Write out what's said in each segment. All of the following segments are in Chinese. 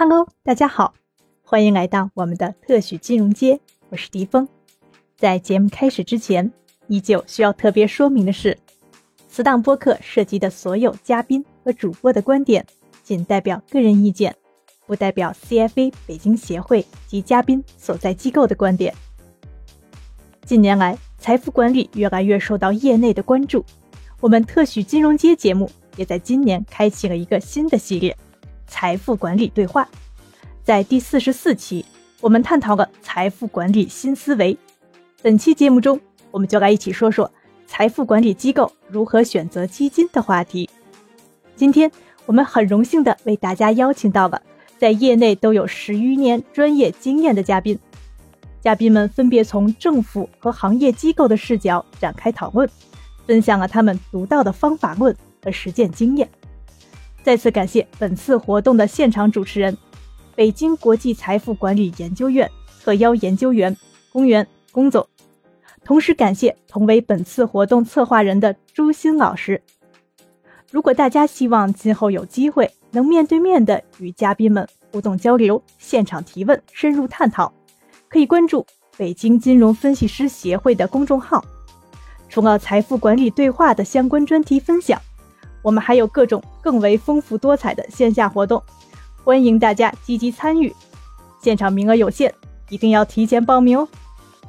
Hello，大家好，欢迎来到我们的特许金融街，我是迪峰。在节目开始之前，依旧需要特别说明的是，此档播客涉及的所有嘉宾和主播的观点，仅代表个人意见，不代表 CFA 北京协会及嘉宾所在机构的观点。近年来，财富管理越来越受到业内的关注，我们特许金融街节目也在今年开启了一个新的系列——财富管理对话。在第四十四期，我们探讨了财富管理新思维。本期节目中，我们就来一起说说财富管理机构如何选择基金的话题。今天，我们很荣幸的为大家邀请到了在业内都有十余年专业经验的嘉宾。嘉宾们分别从政府和行业机构的视角展开讨论，分享了他们独到的方法论和实践经验。再次感谢本次活动的现场主持人，北京国际财富管理研究院特邀研究员公园龚总。同时感谢同为本次活动策划人的朱鑫老师。如果大家希望今后有机会能面对面的与嘉宾们互动交流、现场提问、深入探讨。可以关注北京金融分析师协会的公众号。除了财富管理对话的相关专题分享，我们还有各种更为丰富多彩的线下活动，欢迎大家积极参与。现场名额有限，一定要提前报名哦。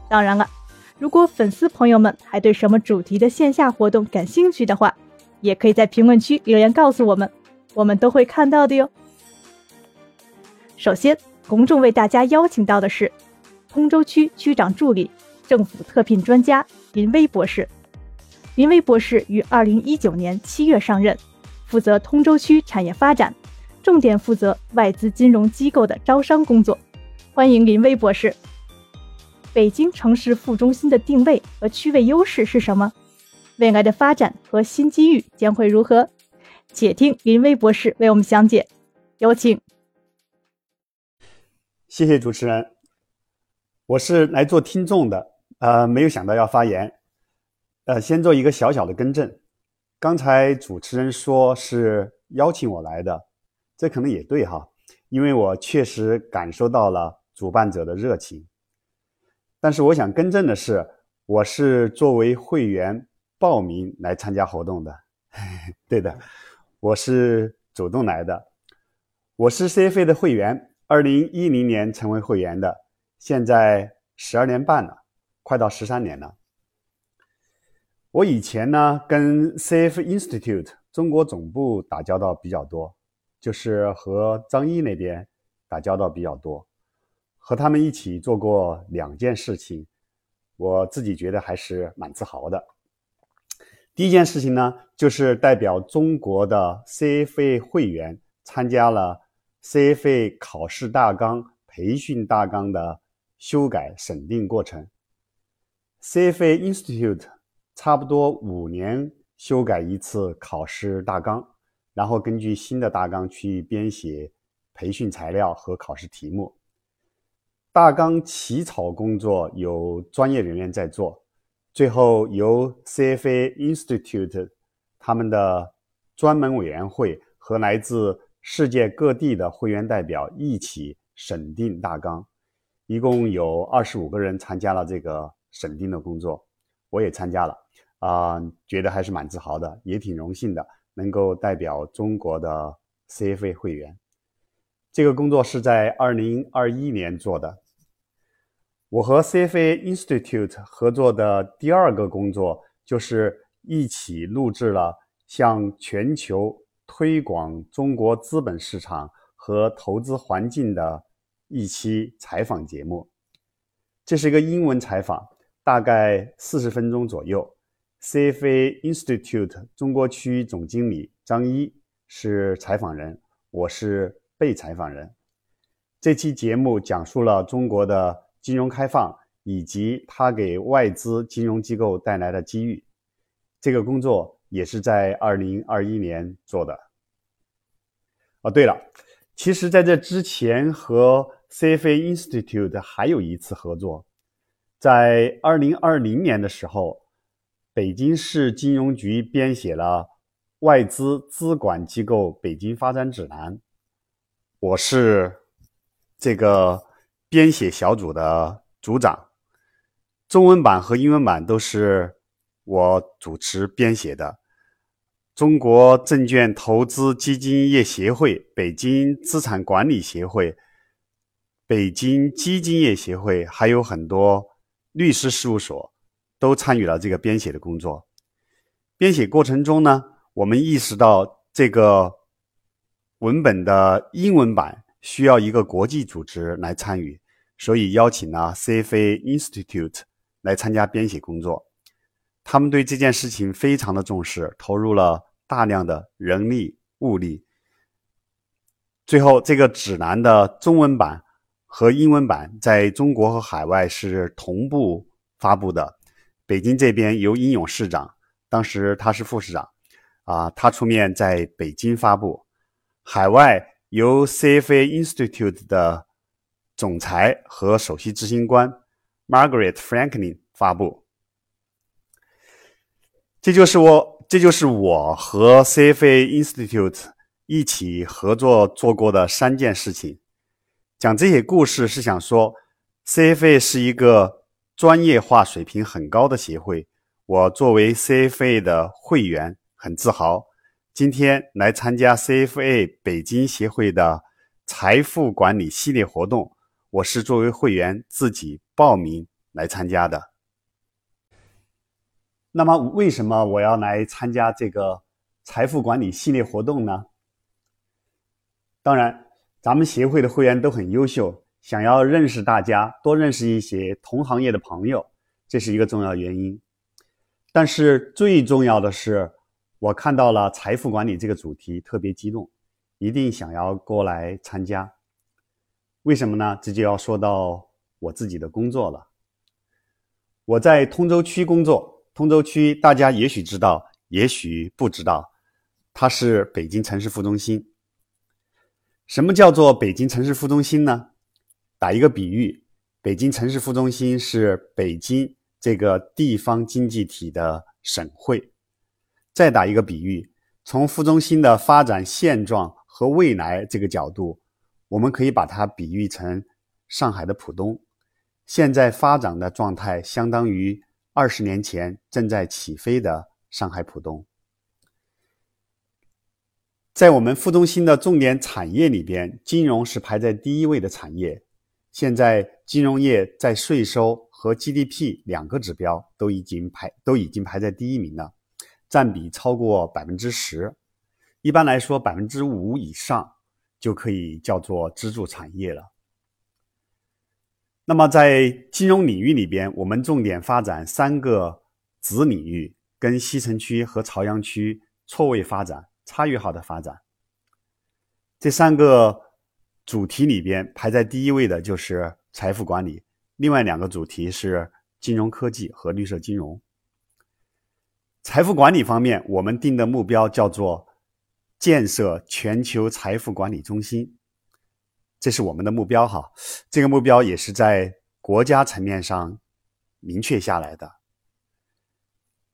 当然了，如果粉丝朋友们还对什么主题的线下活动感兴趣的话，也可以在评论区留言告诉我们，我们都会看到的哟。首先，公众为大家邀请到的是。通州区区长助理、政府特聘专家林威博士。林威博士于二零一九年七月上任，负责通州区产业发展，重点负责外资金融机构的招商工作。欢迎林威博士。北京城市副中心的定位和区位优势是什么？未来的发展和新机遇将会如何？且听林威博士为我们详解。有请。谢谢主持人。我是来做听众的，呃，没有想到要发言，呃，先做一个小小的更正。刚才主持人说是邀请我来的，这可能也对哈，因为我确实感受到了主办者的热情。但是我想更正的是，我是作为会员报名来参加活动的，对的，我是主动来的。我是 CFA 的会员，二零一零年成为会员的。现在十二年半了，快到十三年了。我以前呢跟 CF Institute 中国总部打交道比较多，就是和张毅那边打交道比较多，和他们一起做过两件事情，我自己觉得还是蛮自豪的。第一件事情呢，就是代表中国的 CFA 会员参加了 CFA 考试大纲、培训大纲的。修改审定过程，CFA Institute 差不多五年修改一次考试大纲，然后根据新的大纲去编写培训材料和考试题目。大纲起草工作有专业人员在做，最后由 CFA Institute 他们的专门委员会和来自世界各地的会员代表一起审定大纲。一共有二十五个人参加了这个审定的工作，我也参加了，啊，觉得还是蛮自豪的，也挺荣幸的，能够代表中国的 CFA 会员。这个工作是在二零二一年做的。我和 CFA Institute 合作的第二个工作，就是一起录制了向全球推广中国资本市场和投资环境的。一期采访节目，这是一个英文采访，大概四十分钟左右。CFA Institute 中国区总经理张一是采访人，我是被采访人。这期节目讲述了中国的金融开放以及它给外资金融机构带来的机遇。这个工作也是在二零二一年做的。哦，对了，其实在这之前和 CFA Institute 还有一次合作，在二零二零年的时候，北京市金融局编写了《外资资管机构北京发展指南》，我是这个编写小组的组长，中文版和英文版都是我主持编写的。中国证券投资基金业协会、北京资产管理协会、北京基金业协会，还有很多律师事务所都参与了这个编写的工作。编写过程中呢，我们意识到这个文本的英文版需要一个国际组织来参与，所以邀请了 CFA Institute 来参加编写工作。他们对这件事情非常的重视，投入了。大量的人力物力，最后这个指南的中文版和英文版在中国和海外是同步发布的。北京这边由英勇市长，当时他是副市长，啊，他出面在北京发布；海外由 CFA Institute 的总裁和首席执行官 Margaret Franklin 发布。这就是我。这就是我和 CFA Institute 一起合作做过的三件事情。讲这些故事是想说，CFA 是一个专业化水平很高的协会。我作为 CFA 的会员，很自豪。今天来参加 CFA 北京协会的财富管理系列活动，我是作为会员自己报名来参加的。那么，为什么我要来参加这个财富管理系列活动呢？当然，咱们协会的会员都很优秀，想要认识大家，多认识一些同行业的朋友，这是一个重要原因。但是最重要的是，我看到了财富管理这个主题，特别激动，一定想要过来参加。为什么呢？这就要说到我自己的工作了。我在通州区工作。通州区，大家也许知道，也许不知道，它是北京城市副中心。什么叫做北京城市副中心呢？打一个比喻，北京城市副中心是北京这个地方经济体的省会。再打一个比喻，从副中心的发展现状和未来这个角度，我们可以把它比喻成上海的浦东，现在发展的状态相当于。二十年前正在起飞的上海浦东，在我们副中心的重点产业里边，金融是排在第一位的产业。现在金融业在税收和 GDP 两个指标都已经排都已经排在第一名了，占比超过百分之十。一般来说，百分之五以上就可以叫做支柱产业了。那么，在金融领域里边，我们重点发展三个子领域，跟西城区和朝阳区错位发展、差异化的发展。这三个主题里边，排在第一位的就是财富管理，另外两个主题是金融科技和绿色金融。财富管理方面，我们定的目标叫做建设全球财富管理中心。这是我们的目标哈，这个目标也是在国家层面上明确下来的。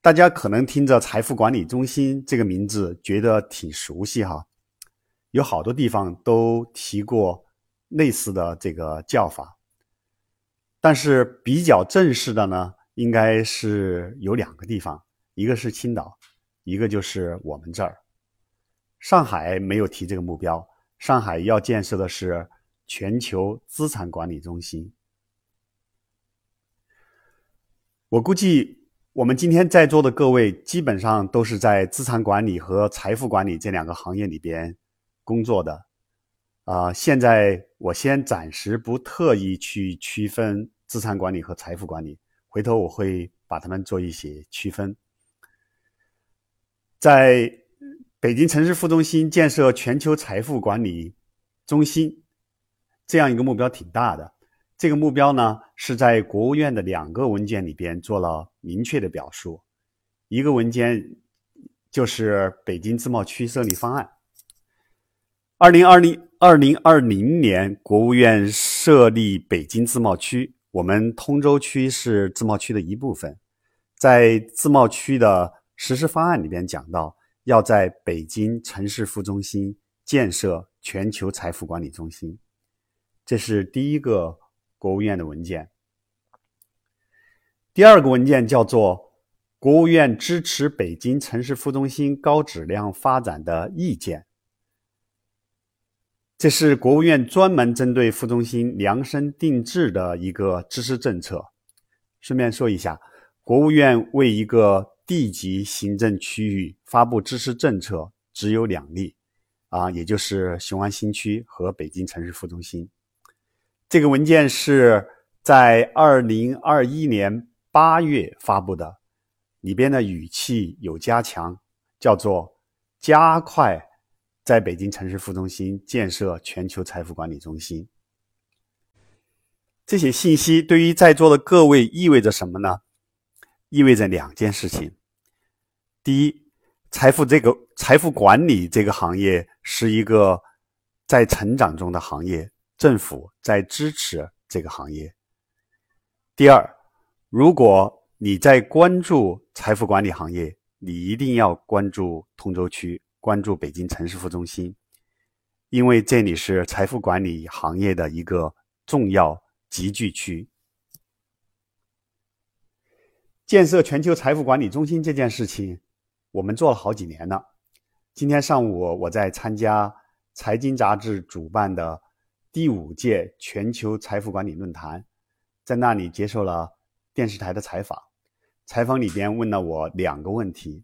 大家可能听着“财富管理中心”这个名字觉得挺熟悉哈，有好多地方都提过类似的这个叫法。但是比较正式的呢，应该是有两个地方，一个是青岛，一个就是我们这儿。上海没有提这个目标，上海要建设的是。全球资产管理中心，我估计我们今天在座的各位基本上都是在资产管理和财富管理这两个行业里边工作的。啊，现在我先暂时不特意去区分资产管理和财富管理，回头我会把它们做一些区分。在北京城市副中心建设全球财富管理中心。这样一个目标挺大的，这个目标呢是在国务院的两个文件里边做了明确的表述，一个文件就是北京自贸区设立方案。二零二零二零二零年，国务院设立北京自贸区，我们通州区是自贸区的一部分，在自贸区的实施方案里边讲到，要在北京城市副中心建设。全球财富管理中心。这是第一个国务院的文件。第二个文件叫做《国务院支持北京城市副中心高质量发展的意见》。这是国务院专门针对副中心量身定制的一个支持政策。顺便说一下，国务院为一个地级行政区域发布支持政策只有两例，啊，也就是雄安新区和北京城市副中心。这个文件是在二零二一年八月发布的，里边的语气有加强，叫做加快。在北京城市副中心建设全球财富管理中心，这些信息对于在座的各位意味着什么呢？意味着两件事情。第一，财富这个财富管理这个行业是一个在成长中的行业，政府在支持这个行业。第二，如果你在关注财富管理行业，你一定要关注通州区。关注北京城市副中心，因为这里是财富管理行业的一个重要集聚区。建设全球财富管理中心这件事情，我们做了好几年了。今天上午我在参加财经杂志主办的第五届全球财富管理论坛，在那里接受了电视台的采访。采访里边问了我两个问题，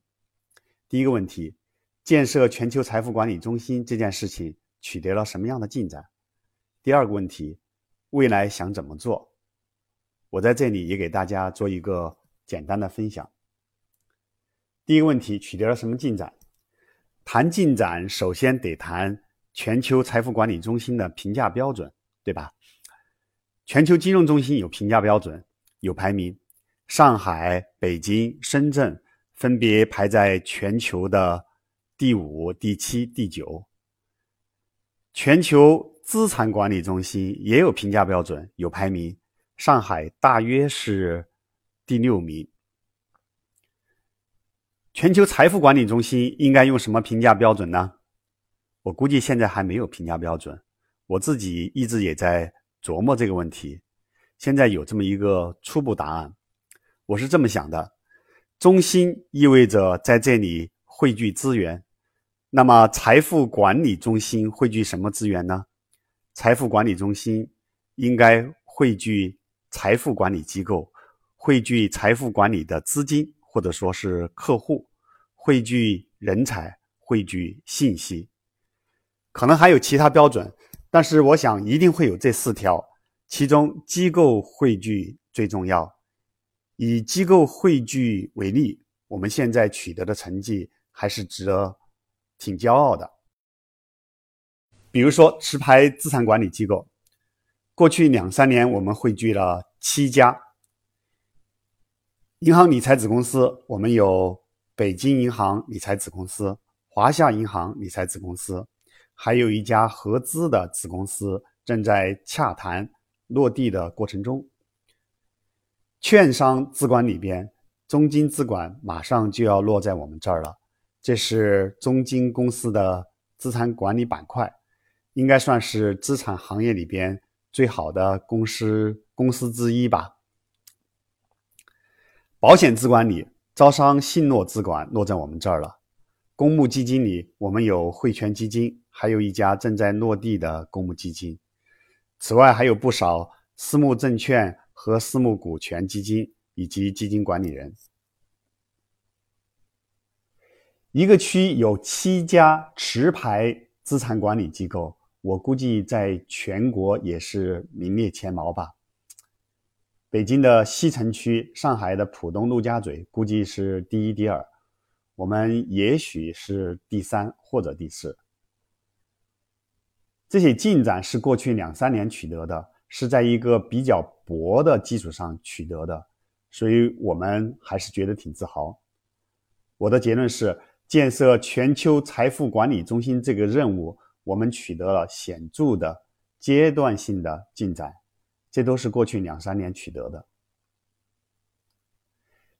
第一个问题。建设全球财富管理中心这件事情取得了什么样的进展？第二个问题，未来想怎么做？我在这里也给大家做一个简单的分享。第一个问题，取得了什么进展？谈进展，首先得谈全球财富管理中心的评价标准，对吧？全球金融中心有评价标准，有排名，上海、北京、深圳分别排在全球的。第五、第七、第九，全球资产管理中心也有评价标准，有排名。上海大约是第六名。全球财富管理中心应该用什么评价标准呢？我估计现在还没有评价标准。我自己一直也在琢磨这个问题。现在有这么一个初步答案。我是这么想的：中心意味着在这里汇聚资源。那么，财富管理中心汇聚什么资源呢？财富管理中心应该汇聚财富管理机构，汇聚财富管理的资金或者说是客户，汇聚人才，汇聚信息。可能还有其他标准，但是我想一定会有这四条。其中，机构汇聚最重要。以机构汇聚为例，我们现在取得的成绩还是值得。挺骄傲的，比如说持牌资产管理机构，过去两三年我们汇聚了七家银行理财子公司，我们有北京银行理财子公司、华夏银行理财子公司，还有一家合资的子公司正在洽谈落地的过程中。券商资管里边，中金资管马上就要落在我们这儿了。这是中金公司的资产管理板块，应该算是资产行业里边最好的公司公司之一吧。保险资管里，招商信诺资管落在我们这儿了。公募基金里，我们有汇泉基金，还有一家正在落地的公募基金。此外，还有不少私募证券和私募股权基金以及基金管理人。一个区有七家持牌资产管理机构，我估计在全国也是名列前茅吧。北京的西城区、上海的浦东陆家嘴估计是第一、第二，我们也许是第三或者第四。这些进展是过去两三年取得的，是在一个比较薄的基础上取得的，所以我们还是觉得挺自豪。我的结论是。建设全球财富管理中心这个任务，我们取得了显著的阶段性的进展，这都是过去两三年取得的。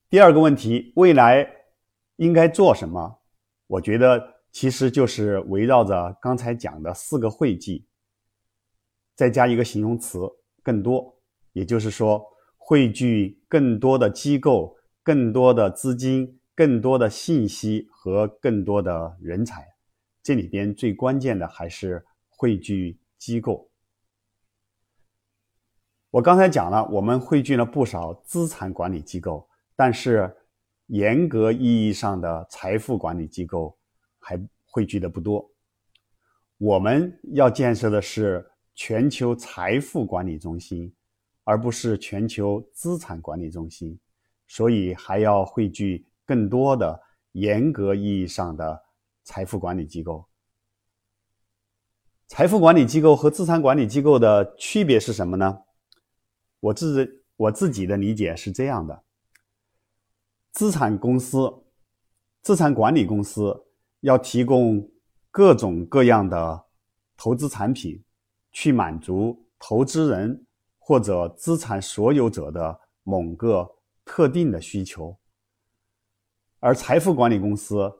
第二个问题，未来应该做什么？我觉得其实就是围绕着刚才讲的四个会计，再加一个形容词“更多”，也就是说，汇聚更多的机构、更多的资金、更多的信息和更多的人才。这里边最关键的还是汇聚机构。我刚才讲了，我们汇聚了不少资产管理机构，但是严格意义上的财富管理机构还汇聚的不多。我们要建设的是全球财富管理中心，而不是全球资产管理中心，所以还要汇聚更多的严格意义上的财富管理机构。财富管理机构和资产管理机构的区别是什么呢？我自我自己的理解是这样的：资产公司、资产管理公司要提供各种各样的投资产品，去满足投资人或者资产所有者的某个特定的需求；而财富管理公司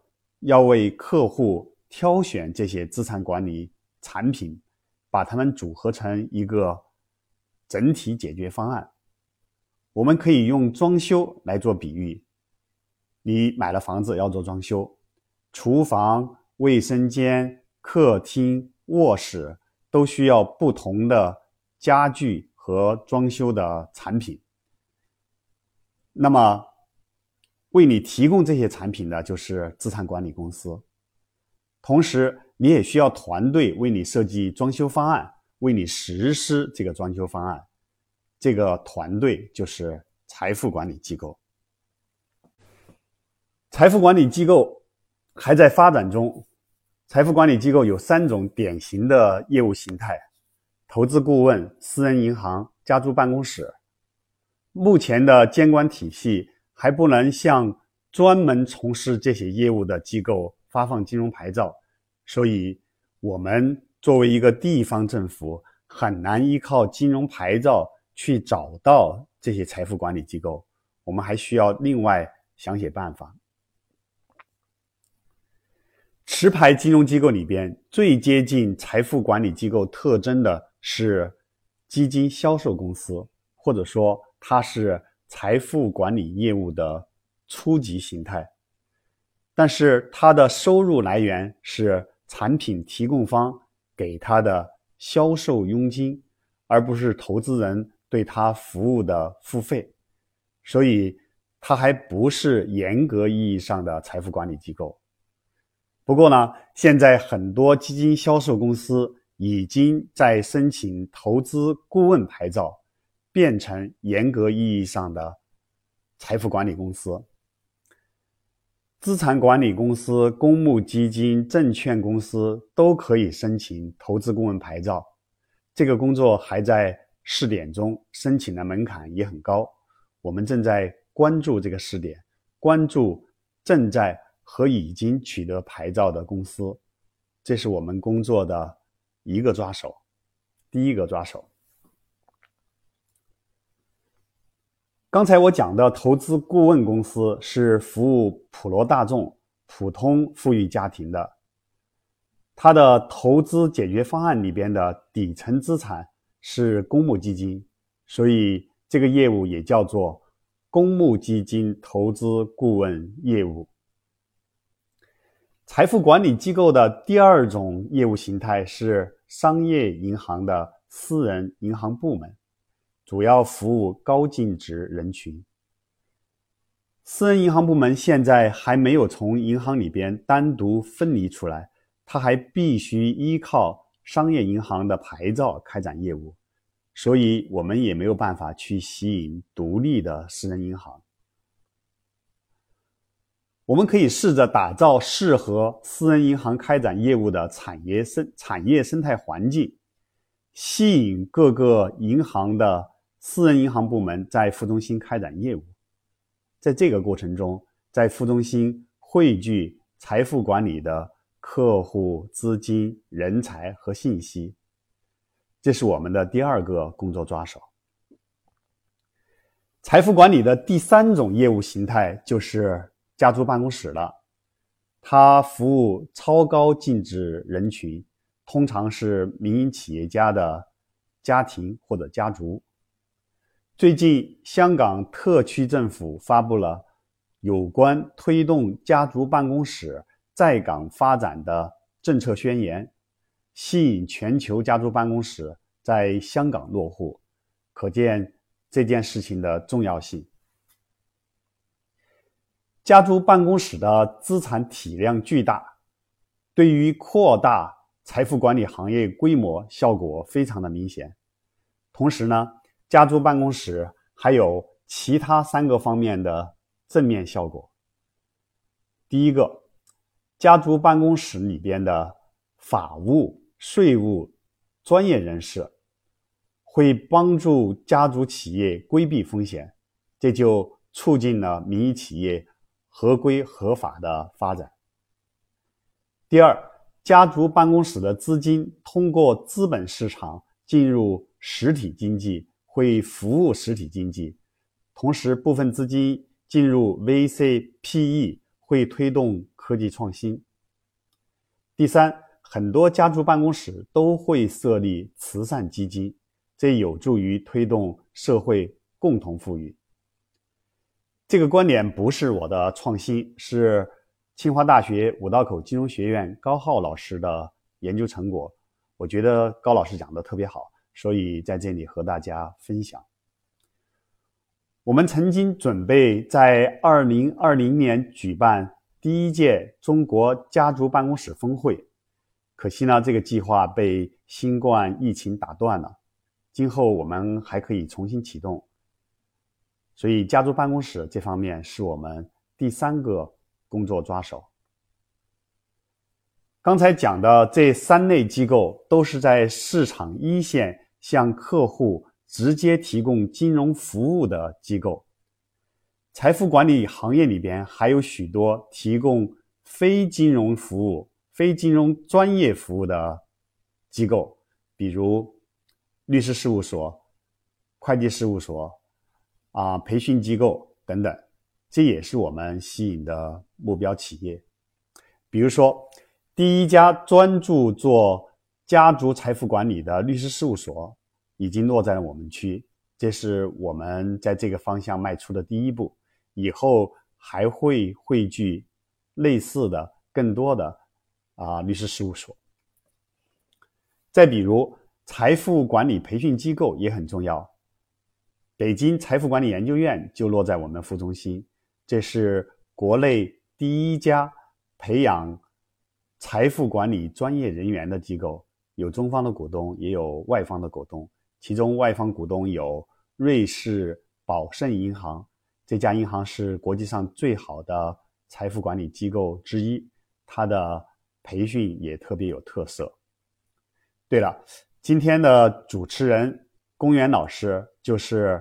要为客户挑选这些资产管理产品，把它们组合成一个。整体解决方案，我们可以用装修来做比喻。你买了房子要做装修，厨房、卫生间、客厅、卧室都需要不同的家具和装修的产品。那么，为你提供这些产品的就是资产管理公司，同时你也需要团队为你设计装修方案。为你实施这个装修方案，这个团队就是财富管理机构。财富管理机构还在发展中。财富管理机构有三种典型的业务形态：投资顾问、私人银行、家族办公室。目前的监管体系还不能向专门从事这些业务的机构发放金融牌照，所以我们。作为一个地方政府，很难依靠金融牌照去找到这些财富管理机构。我们还需要另外想些办法。持牌金融机构里边最接近财富管理机构特征的是基金销售公司，或者说它是财富管理业务的初级形态，但是它的收入来源是产品提供方。给他的销售佣金，而不是投资人对他服务的付费，所以它还不是严格意义上的财富管理机构。不过呢，现在很多基金销售公司已经在申请投资顾问牌照，变成严格意义上的财富管理公司。资产管理公司、公募基金、证券公司都可以申请投资顾问牌照，这个工作还在试点中，申请的门槛也很高。我们正在关注这个试点，关注正在和已经取得牌照的公司，这是我们工作的一个抓手，第一个抓手。刚才我讲的投资顾问公司是服务普罗大众、普通富裕家庭的，它的投资解决方案里边的底层资产是公募基金，所以这个业务也叫做公募基金投资顾问业务。财富管理机构的第二种业务形态是商业银行的私人银行部门。主要服务高净值人群。私人银行部门现在还没有从银行里边单独分离出来，它还必须依靠商业银行的牌照开展业务，所以我们也没有办法去吸引独立的私人银行。我们可以试着打造适合私人银行开展业务的产业生产业生态环境，吸引各个银行的。私人银行部门在副中心开展业务，在这个过程中，在副中心汇聚财富管理的客户、资金、人才和信息，这是我们的第二个工作抓手。财富管理的第三种业务形态就是家族办公室了。它服务超高净值人群，通常是民营企业家的家庭或者家族。最近，香港特区政府发布了有关推动家族办公室在港发展的政策宣言，吸引全球家族办公室在香港落户，可见这件事情的重要性。家族办公室的资产体量巨大，对于扩大财富管理行业规模效果非常的明显。同时呢，家族办公室还有其他三个方面的正面效果。第一个，家族办公室里边的法务、税务专业人士会帮助家族企业规避风险，这就促进了民营企业。合规合法的发展。第二，家族办公室的资金通过资本市场进入实体经济，会服务实体经济；同时，部分资金进入 VC、PE，会推动科技创新。第三，很多家族办公室都会设立慈善基金，这有助于推动社会共同富裕。这个观点不是我的创新，是清华大学五道口金融学院高浩老师的研究成果。我觉得高老师讲的特别好，所以在这里和大家分享。我们曾经准备在二零二零年举办第一届中国家族办公室峰会，可惜呢，这个计划被新冠疫情打断了。今后我们还可以重新启动。所以，家族办公室这方面是我们第三个工作抓手。刚才讲的这三类机构都是在市场一线向客户直接提供金融服务的机构。财富管理行业里边还有许多提供非金融服务、非金融专业服务的机构，比如律师事务所、会计事务所。啊，培训机构等等，这也是我们吸引的目标企业。比如说，第一家专注做家族财富管理的律师事务所已经落在了我们区，这是我们在这个方向迈出的第一步。以后还会汇聚类似的更多的啊律师事务所。再比如，财富管理培训机构也很重要。北京财富管理研究院就落在我们副中心，这是国内第一家培养财富管理专业人员的机构，有中方的股东，也有外方的股东。其中外方股东有瑞士宝盛银行，这家银行是国际上最好的财富管理机构之一，它的培训也特别有特色。对了，今天的主持人公园老师就是。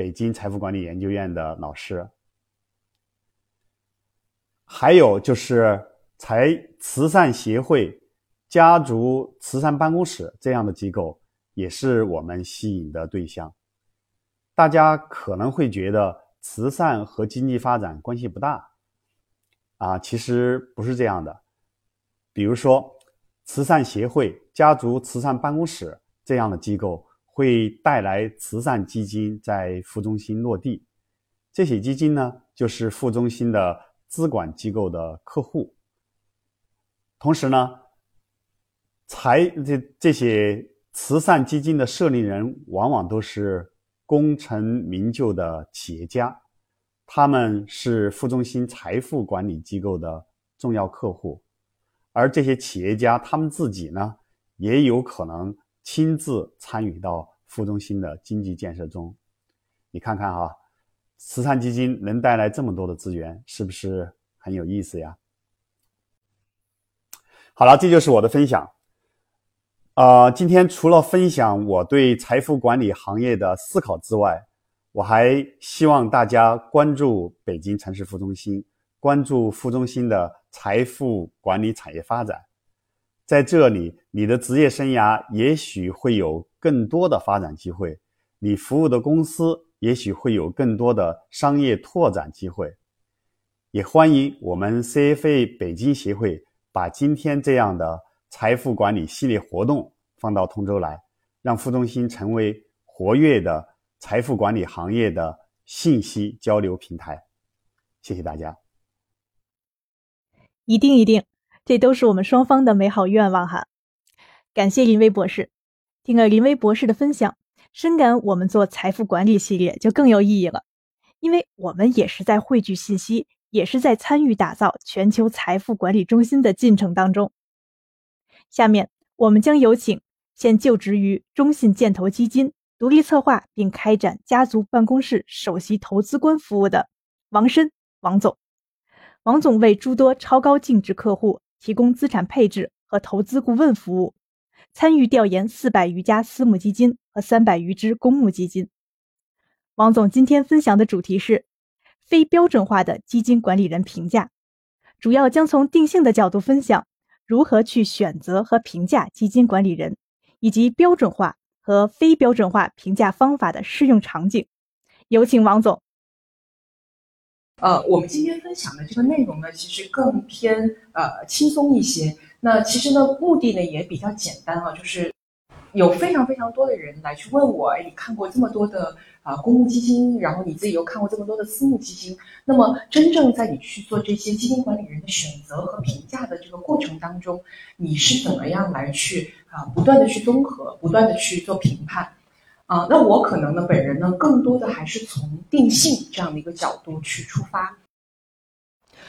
北京财富管理研究院的老师，还有就是财慈善协会、家族慈善办公室这样的机构，也是我们吸引的对象。大家可能会觉得慈善和经济发展关系不大，啊，其实不是这样的。比如说，慈善协会、家族慈善办公室这样的机构。会带来慈善基金在副中心落地，这些基金呢，就是副中心的资管机构的客户。同时呢，财这这些慈善基金的设立人往往都是功成名就的企业家，他们是副中心财富管理机构的重要客户，而这些企业家他们自己呢，也有可能。亲自参与到副中心的经济建设中，你看看哈，慈善基金能带来这么多的资源，是不是很有意思呀？好了，这就是我的分享。呃，今天除了分享我对财富管理行业的思考之外，我还希望大家关注北京城市副中心，关注副中心的财富管理产业发展。在这里，你的职业生涯也许会有更多的发展机会，你服务的公司也许会有更多的商业拓展机会。也欢迎我们 CFA 北京协会把今天这样的财富管理系列活动放到通州来，让副中心成为活跃的财富管理行业的信息交流平台。谢谢大家。一定一定，这都是我们双方的美好愿望哈。感谢林威博士，听了林威博士的分享，深感我们做财富管理系列就更有意义了，因为我们也是在汇聚信息。也是在参与打造全球财富管理中心的进程当中。下面我们将有请现就职于中信建投基金独立策划并开展家族办公室首席投资官服务的王申王总。王总为诸多超高净值客户提供资产配置和投资顾问服务，参与调研四百余家私募基金和三百余只公募基金。王总今天分享的主题是。非标准化的基金管理人评价，主要将从定性的角度分享如何去选择和评价基金管理人，以及标准化和非标准化评价方法的适用场景。有请王总。呃，我们今天分享的这个内容呢，其实更偏呃轻松一些。那其实呢，目的呢也比较简单啊，就是有非常非常多的人来去问我，哎，你看过这么多的。啊，公募基金，然后你自己又看过这么多的私募基金，那么真正在你去做这些基金管理人的选择和评价的这个过程当中，你是怎么样来去啊，不断的去综合，不断的去做评判，啊，那我可能呢，本人呢，更多的还是从定性这样的一个角度去出发。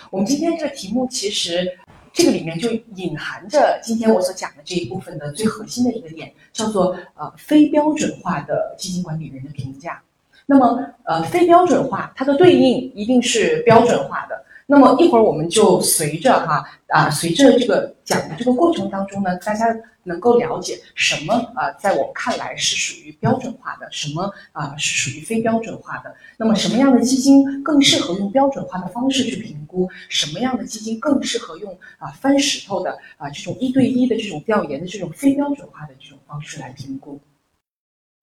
我们今天这个题目其实。这个里面就隐含着今天我所讲的这一部分的最核心的一个点，叫做呃非标准化的基金管理人的评价。那么呃非标准化，它的对应一定是标准化的。那么一会儿我们就随着哈啊，随着这个讲的这个过程当中呢，大家能够了解什么啊，在我看来是属于标准化的，什么啊是属于非标准化的。那么什么样的基金更适合用标准化的方式去评估？什么样的基金更适合用啊翻石头的啊这种一对一的这种调研的这种非标准化的这种方式来评估？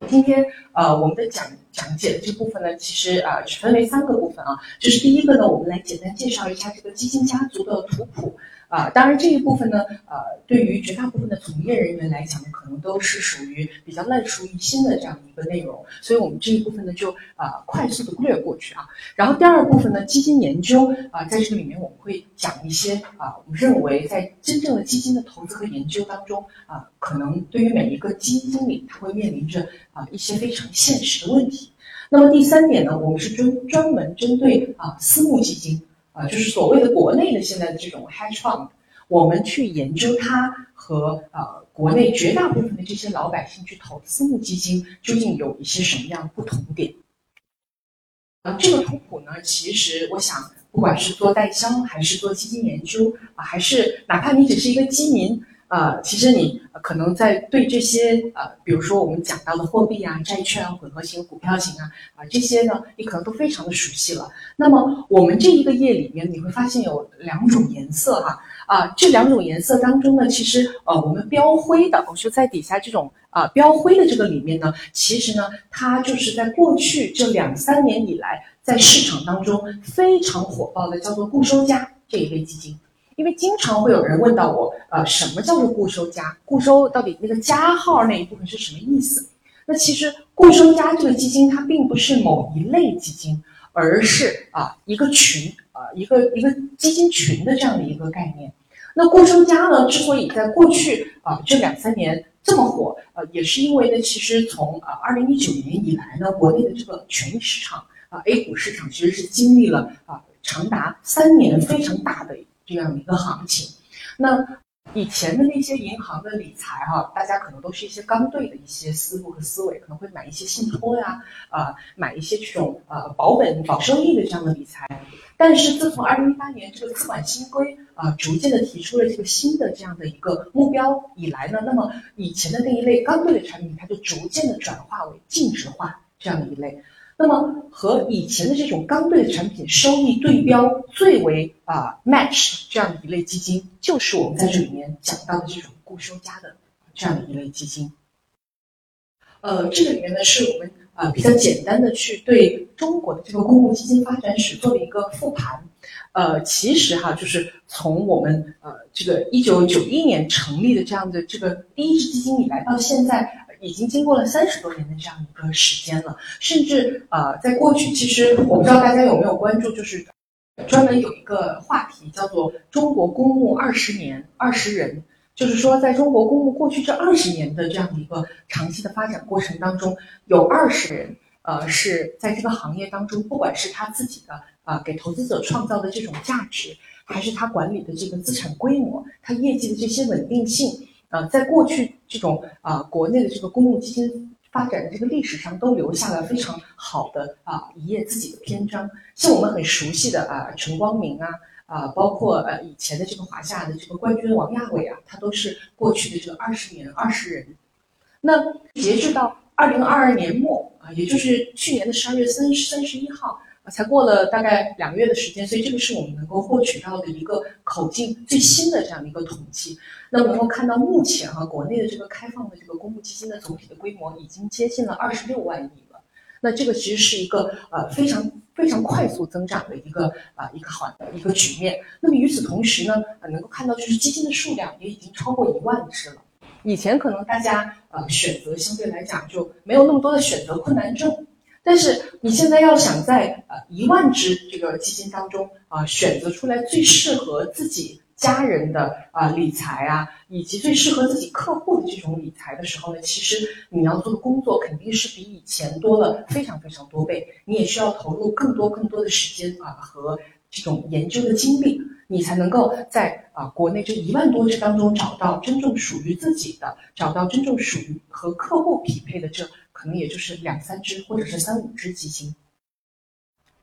今天呃，我们的讲讲解的这部分呢，其实呃，只分为三个部分啊。就是第一个呢，我们来简单介绍一下这个基金家族的图谱。啊，当然这一部分呢，呃，对于绝大部分的从业人员来讲，可能都是属于比较烂熟于心的这样一个内容，所以我们这一部分呢，就啊快速的略过去啊。然后第二部分呢，基金研究啊，在这个里面我们会讲一些啊，我们认为在真正的基金的投资和研究当中啊，可能对于每一个基金经理，他会面临着啊一些非常现实的问题。那么第三点呢，我们是专专门针对啊私募基金。啊，就是所谓的国内的现在的这种 hedge fund，我们去研究它和呃国内绝大部分的这些老百姓去投私募基金究竟有一些什么样的不同点？啊，这个图谱呢，其实我想，不管是做代销，还是做基金研究啊，还是哪怕你只是一个基民。呃，其实你可能在对这些呃，比如说我们讲到的货币啊、债券啊、混合型、股票型啊，啊这些呢，你可能都非常的熟悉了。那么我们这一个页里面，你会发现有两种颜色哈，啊这两种颜色当中呢，其实呃我们标灰的，我就在底下这种啊标灰的这个里面呢，其实呢它就是在过去这两三年以来，在市场当中非常火爆的叫做固收加这一类基金。因为经常会有人问到我，呃，什么叫做固收加？固收到底那个加号那一部分是什么意思？那其实固收加这个基金它并不是某一类基金，而是啊一个群啊一个一个基金群的这样的一个概念。那固收加呢，之所以在过去啊这两三年这么火，呃，也是因为呢，其实从啊二零一九年以来呢，国内的这个权益市场啊 A 股市场其实是经历了啊长达三年非常大的。这样的一个行情，那以前的那些银行的理财哈，大家可能都是一些刚兑的一些思路和思维，可能会买一些信托呀，啊，买一些这种呃保本保收益的这样的理财。但是自从二零一八年这个资管新规啊，逐渐的提出了这个新的这样的一个目标以来呢，那么以前的那一类刚兑的产品，它就逐渐的转化为净值化这样的一类。那么和以前的这种刚兑的产品收益对标最为啊 match 这样的一类基金，就是我们在这里面讲到的这种固收加的这样的一类基金。呃，这个里面呢是我们呃比较简单的去对中国的这个公募基金发展史做了一个复盘。呃，其实哈，就是从我们呃这个一九九一年成立的这样的这个第一支基金以来，到现在已经经过了三十多年的这样一个时间了。甚至呃，在过去，其实我不知道大家有没有关注，就是专门有一个话题叫做“中国公募二十年二十人”，就是说，在中国公募过去这二十年的这样的一个长期的发展过程当中，有二十人呃是在这个行业当中，不管是他自己的。啊，给投资者创造的这种价值，还是他管理的这个资产规模，他业绩的这些稳定性，呃，在过去这种啊国内的这个公共基金发展的这个历史上，都留下了非常好的啊一页自己的篇章。像我们很熟悉的啊陈光明啊啊，包括呃以前的这个华夏的这个冠军王亚伟啊，他都是过去的这个二十年二十人。那截至到二零二二年末啊，也就是去年的十二月三三十一号。才过了大概两个月的时间，所以这个是我们能够获取到的一个口径最新的这样的一个统计。那么能够看到，目前哈国内的这个开放的这个公募基金的总体的规模已经接近了二十六万亿了。那这个其实是一个呃非常非常快速增长的一个啊一个好的一个局面。那么与此同时呢，能够看到就是基金的数量也已经超过一万只了。以前可能大家呃选择相对来讲就没有那么多的选择困难症。但是你现在要想在呃一万只这个基金当中啊选择出来最适合自己家人的啊理财啊，以及最适合自己客户的这种理财的时候呢，其实你要做的工作肯定是比以前多了非常非常多倍，你也需要投入更多更多的时间啊和这种研究的精力，你才能够在啊国内这一万多只当中找到真正属于自己的，找到真正属于和客户匹配的这。可能也就是两三只或者是三五只基金。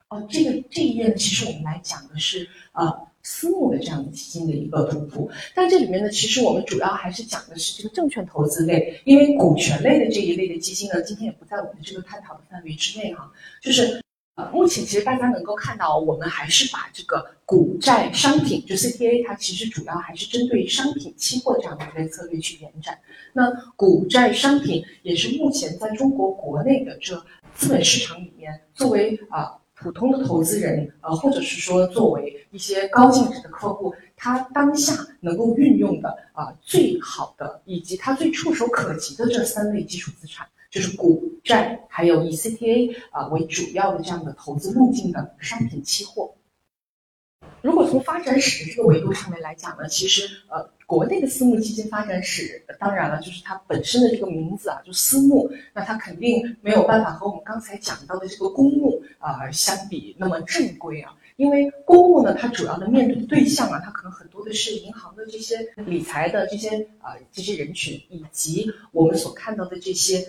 哦，这个这一页呢，其实我们来讲的是呃私募的这样的基金的一个图谱，但这里面呢，其实我们主要还是讲的是这个证券投资类，因为股权类的这一类的基金呢，今天也不在我们这个探讨的范围之内哈，就是。呃，目前其实大家能够看到，我们还是把这个股债商品，就 CTA，它其实主要还是针对商品期货这样的一个策略去延展。那股债商品也是目前在中国国内的这资本市场里面，作为啊普通的投资人，呃，或者是说作为一些高净值的客户，他当下能够运用的啊最好的，以及他最触手可及的这三类基础资产。就是股债，还有以 CTA 啊为主要的这样的投资路径的商品期货。如果从发展史这个维度上面来讲呢，其实呃，国内的私募基金发展史，当然了，就是它本身的这个名字啊，就私募，那它肯定没有办法和我们刚才讲到的这个公募啊相比那么正规啊。因为公募呢，它主要的面对的对象啊，它可能很多的是银行的这些理财的这些啊这些人群，以及我们所看到的这些。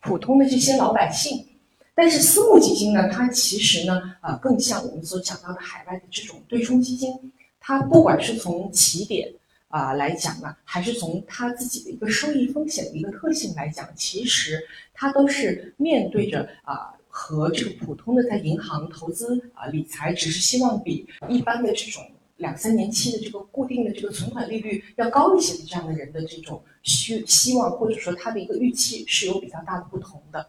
普通的这些老百姓，但是私募基金呢，它其实呢，呃，更像我们所讲到的海外的这种对冲基金。它不管是从起点啊来讲呢，还是从它自己的一个收益风险的一个特性来讲，其实它都是面对着啊和这个普通的在银行投资啊理财，只是希望比一般的这种。两三年期的这个固定的这个存款利率要高一些的这样的人的这种需希望或者说他的一个预期是有比较大的不同的。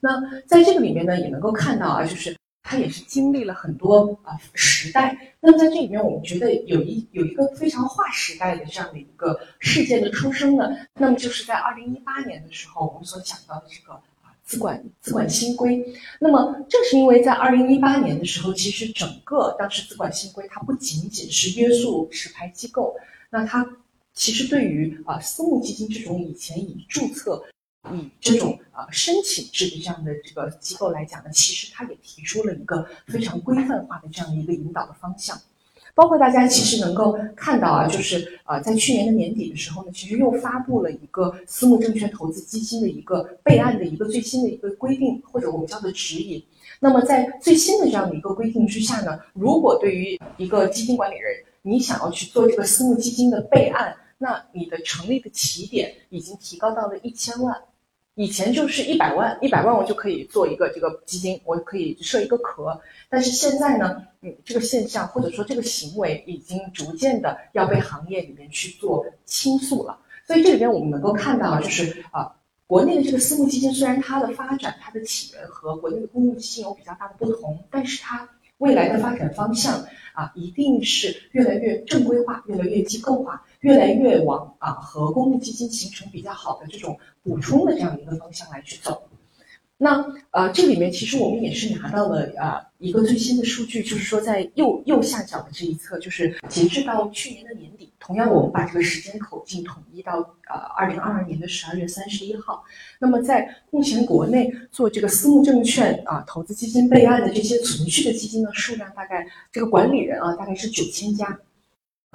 那在这个里面呢，也能够看到啊，就是他也是经历了很多啊时代。那么在这里面，我们觉得有一有一个非常划时代的这样的一个事件的出生呢，那么就是在二零一八年的时候，我们所讲到的这个。资管资管新规，那么正是因为在二零一八年的时候，其实整个当时资管新规它不仅仅是约束持牌机构，那它其实对于啊私募基金这种以前以注册、以这种啊申请制的这样的这个机构来讲呢，其实它也提出了一个非常规范化的这样的一个引导的方向。包括大家其实能够看到啊，就是呃，在去年的年底的时候呢，其实又发布了一个私募证券投资基金的一个备案的一个最新的一个规定，或者我们叫做指引。那么在最新的这样的一个规定之下呢，如果对于一个基金管理人，你想要去做这个私募基金的备案，那你的成立的起点已经提高到了一千万。以前就是一百万，一百万我就可以做一个这个基金，我可以设一个壳。但是现在呢，嗯，这个现象或者说这个行为已经逐渐的要被行业里面去做倾诉了。所以这里边我们能够看到，就是啊，国内的这个私募基金虽然它的发展、它的起源和国内的公募基金有比较大的不同，但是它未来的发展方向啊，一定是越来越正规化、越来越机构化、越来越往啊和公募基金形成比较好的这种补充的这样一个方向来去走。那呃，这里面其实我们也是拿到了呃一个最新的数据，就是说在右右下角的这一侧，就是截至到去年的年底，同样我们把这个时间口径统一到呃二零二二年的十二月三十一号。那么在目前国内做这个私募证券啊投资基金备案的这些存续的基金的数量，大概这个管理人啊大概是九千家，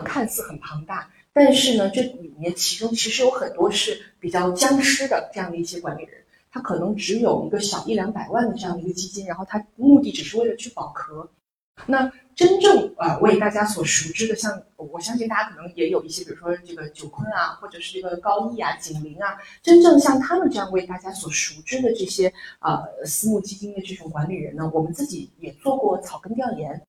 看似很庞大，但是呢这里面其中其实有很多是比较僵尸的这样的一些管理人。他可能只有一个小一两百万的这样的一个基金，然后他目的只是为了去保壳。那真正啊为大家所熟知的，像我相信大家可能也有一些，比如说这个九坤啊，或者是这个高毅啊、景林啊，真正像他们这样为大家所熟知的这些啊私募基金的这种管理人呢，我们自己也做过草根调研。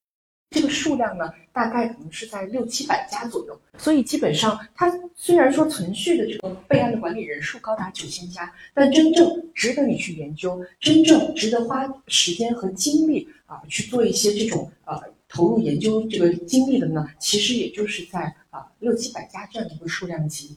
这个数量呢，大概可能是在六七百家左右，所以基本上它虽然说存续的这个备案的管理人数高达九千家，但真正值得你去研究、真正值得花时间和精力啊去做一些这种呃投入研究这个精力的呢，其实也就是在啊六七百家这样的一个数量级。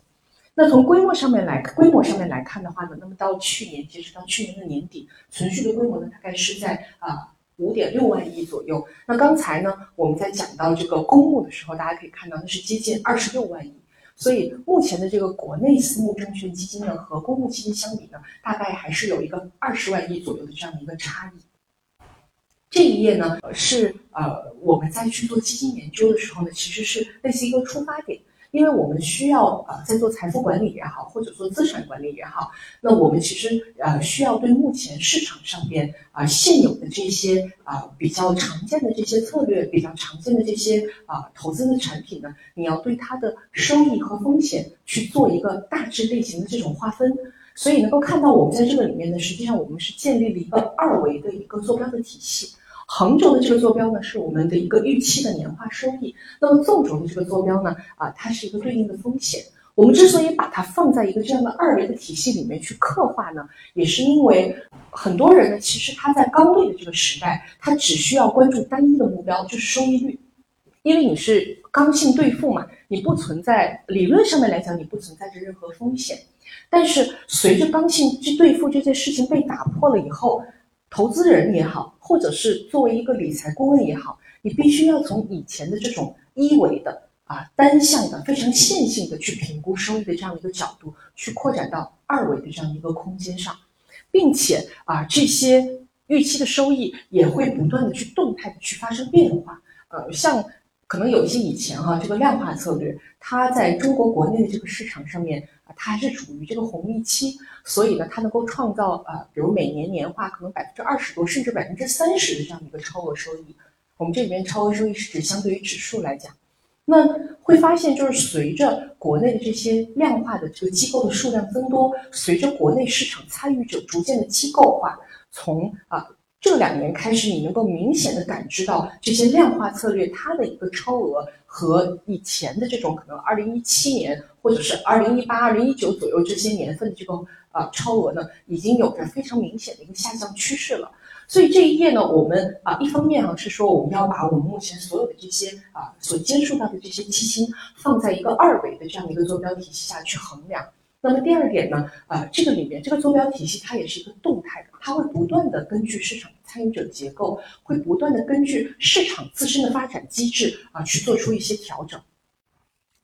那从规模上面来规模上面来看的话呢，那么到去年截止到去年的年底，存续的规模呢，大概是在啊。五点六万亿左右。那刚才呢，我们在讲到这个公募的时候，大家可以看到那是接近二十六万亿。所以目前的这个国内私募证券基金呢，和公募基金相比呢，大概还是有一个二十万亿左右的这样的一个差异。这一页呢，是呃我们在去做基金研究的时候呢，其实是类似一个出发点。因为我们需要呃在做财富管理也好，或者做资产管理也好，那我们其实呃需要对目前市场上边啊现有的这些啊比较常见的这些策略，比较常见的这些啊投资的产品呢，你要对它的收益和风险去做一个大致类型的这种划分。所以能够看到我们在这个里面呢，实际上我们是建立了一个二维的一个坐标的体系。横轴的这个坐标呢，是我们的一个预期的年化收益。那么纵轴的这个坐标呢，啊，它是一个对应的风险。我们之所以把它放在一个这样的二维的体系里面去刻画呢，也是因为很多人呢，其实他在刚兑的这个时代，他只需要关注单一的目标，就是收益率，因为你是刚性兑付嘛，你不存在理论上面来讲，你不存在着任何风险。但是随着刚性去兑付这件事情被打破了以后，投资人也好，或者是作为一个理财顾问也好，你必须要从以前的这种一维的啊单向的非常线性的去评估收益的这样一个角度，去扩展到二维的这样一个空间上，并且啊这些预期的收益也会不断的去动态的去发生变化。呃，像可能有一些以前哈这个量化策略，它在中国国内的这个市场上面。它还是处于这个红利期，所以呢，它能够创造呃，比如每年年化可能百分之二十多，甚至百分之三十的这样一个超额收益。我们这里面超额收益是指相对于指数来讲，那会发现就是随着国内的这些量化的这个机构的数量增多，随着国内市场参与者逐渐的机构化，从啊。这两年开始，你能够明显的感知到这些量化策略它的一个超额和以前的这种可能二零一七年或者是二零一八、二零一九左右这些年份的这个啊超额呢，已经有着非常明显的一个下降趋势了。所以这一页呢，我们啊一方面啊是说我们要把我们目前所有的这些啊所接触到的这些基金放在一个二维的这样的一个坐标体系下去衡量。那么第二点呢，呃，这个里面这个坐标体系它也是一个动态的，它会不断的根据市场参与者结构，会不断的根据市场自身的发展机制啊去做出一些调整。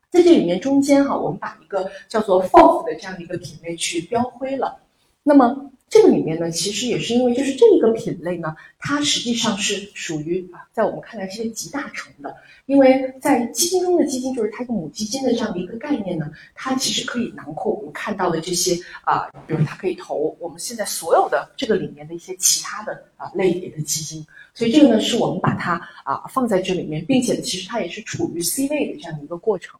在这里面中间哈，我们把一个叫做 FOF 的这样的一个品类去标灰了。那么这个里面呢，其实也是因为就是这一个品类呢，它实际上是属于啊，在我们看来是一个集大成的。因为在基金中的基金，就是它一个母基金的这样的一个概念呢，它其实可以囊括我们看到的这些啊，比如它可以投我们现在所有的这个里面的一些其他的啊类别的基金。所以这个呢，是我们把它啊放在这里面，并且，其实它也是处于 C 位的这样的一个过程。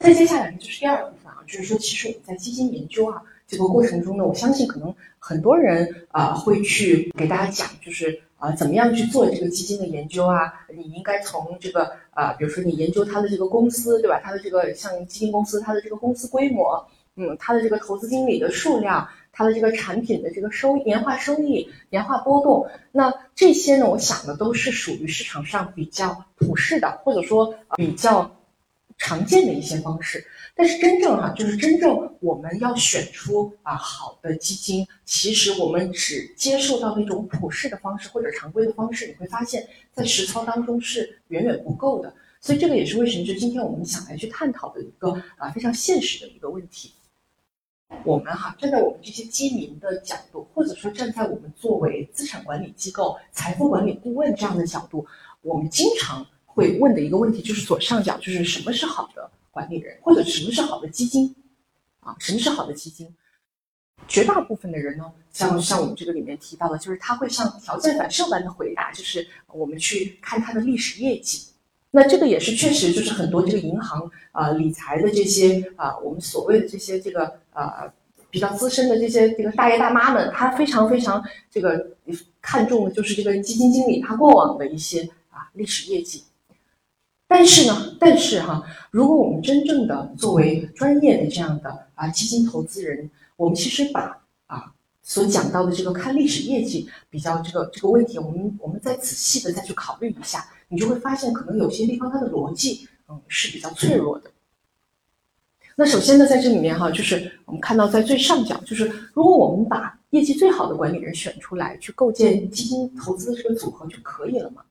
再接下来呢，就是第二部分啊，就是说其实我们在基金研究啊。这个过程中呢，我相信可能很多人啊会去给大家讲，就是啊怎么样去做这个基金的研究啊？你应该从这个啊，比如说你研究它的这个公司，对吧？它的这个像基金公司，它的这个公司规模，嗯，它的这个投资经理的数量，它的这个产品的这个收年化收益、年化波动，那这些呢，我想的都是属于市场上比较普适的，或者说比较常见的一些方式。但是真正哈，就是真正我们要选出啊好的基金，其实我们只接受到那种普适的方式或者常规的方式，你会发现在实操当中是远远不够的。所以这个也是为什么就今天我们想来去探讨的一个啊非常现实的一个问题。我们哈站在我们这些基民的角度，或者说站在我们作为资产管理机构、财富管理顾问这样的角度，我们经常会问的一个问题就是左上角就是什么是好的。管理人或者什么是好的基金啊？什么是好的基金？绝大部分的人呢，像像我们这个里面提到的，就是他会像条件反射般的回答，就是我们去看他的历史业绩。那这个也是确实，就是很多这个银行啊理财的这些啊，我们所谓的这些这个呃比较资深的这些这个大爷大妈们，他非常非常这个看重的就是这个基金经理他过往的一些啊历史业绩。但是呢，但是哈，如果我们真正的作为专业的这样的啊基金投资人，我们其实把啊所讲到的这个看历史业绩比较这个这个问题，我们我们再仔细的再去考虑一下，你就会发现可能有些地方它的逻辑嗯是比较脆弱的。那首先呢，在这里面哈，就是我们看到在最上角，就是如果我们把业绩最好的管理人选出来，去构建基金投资的这个组合就可以了嘛？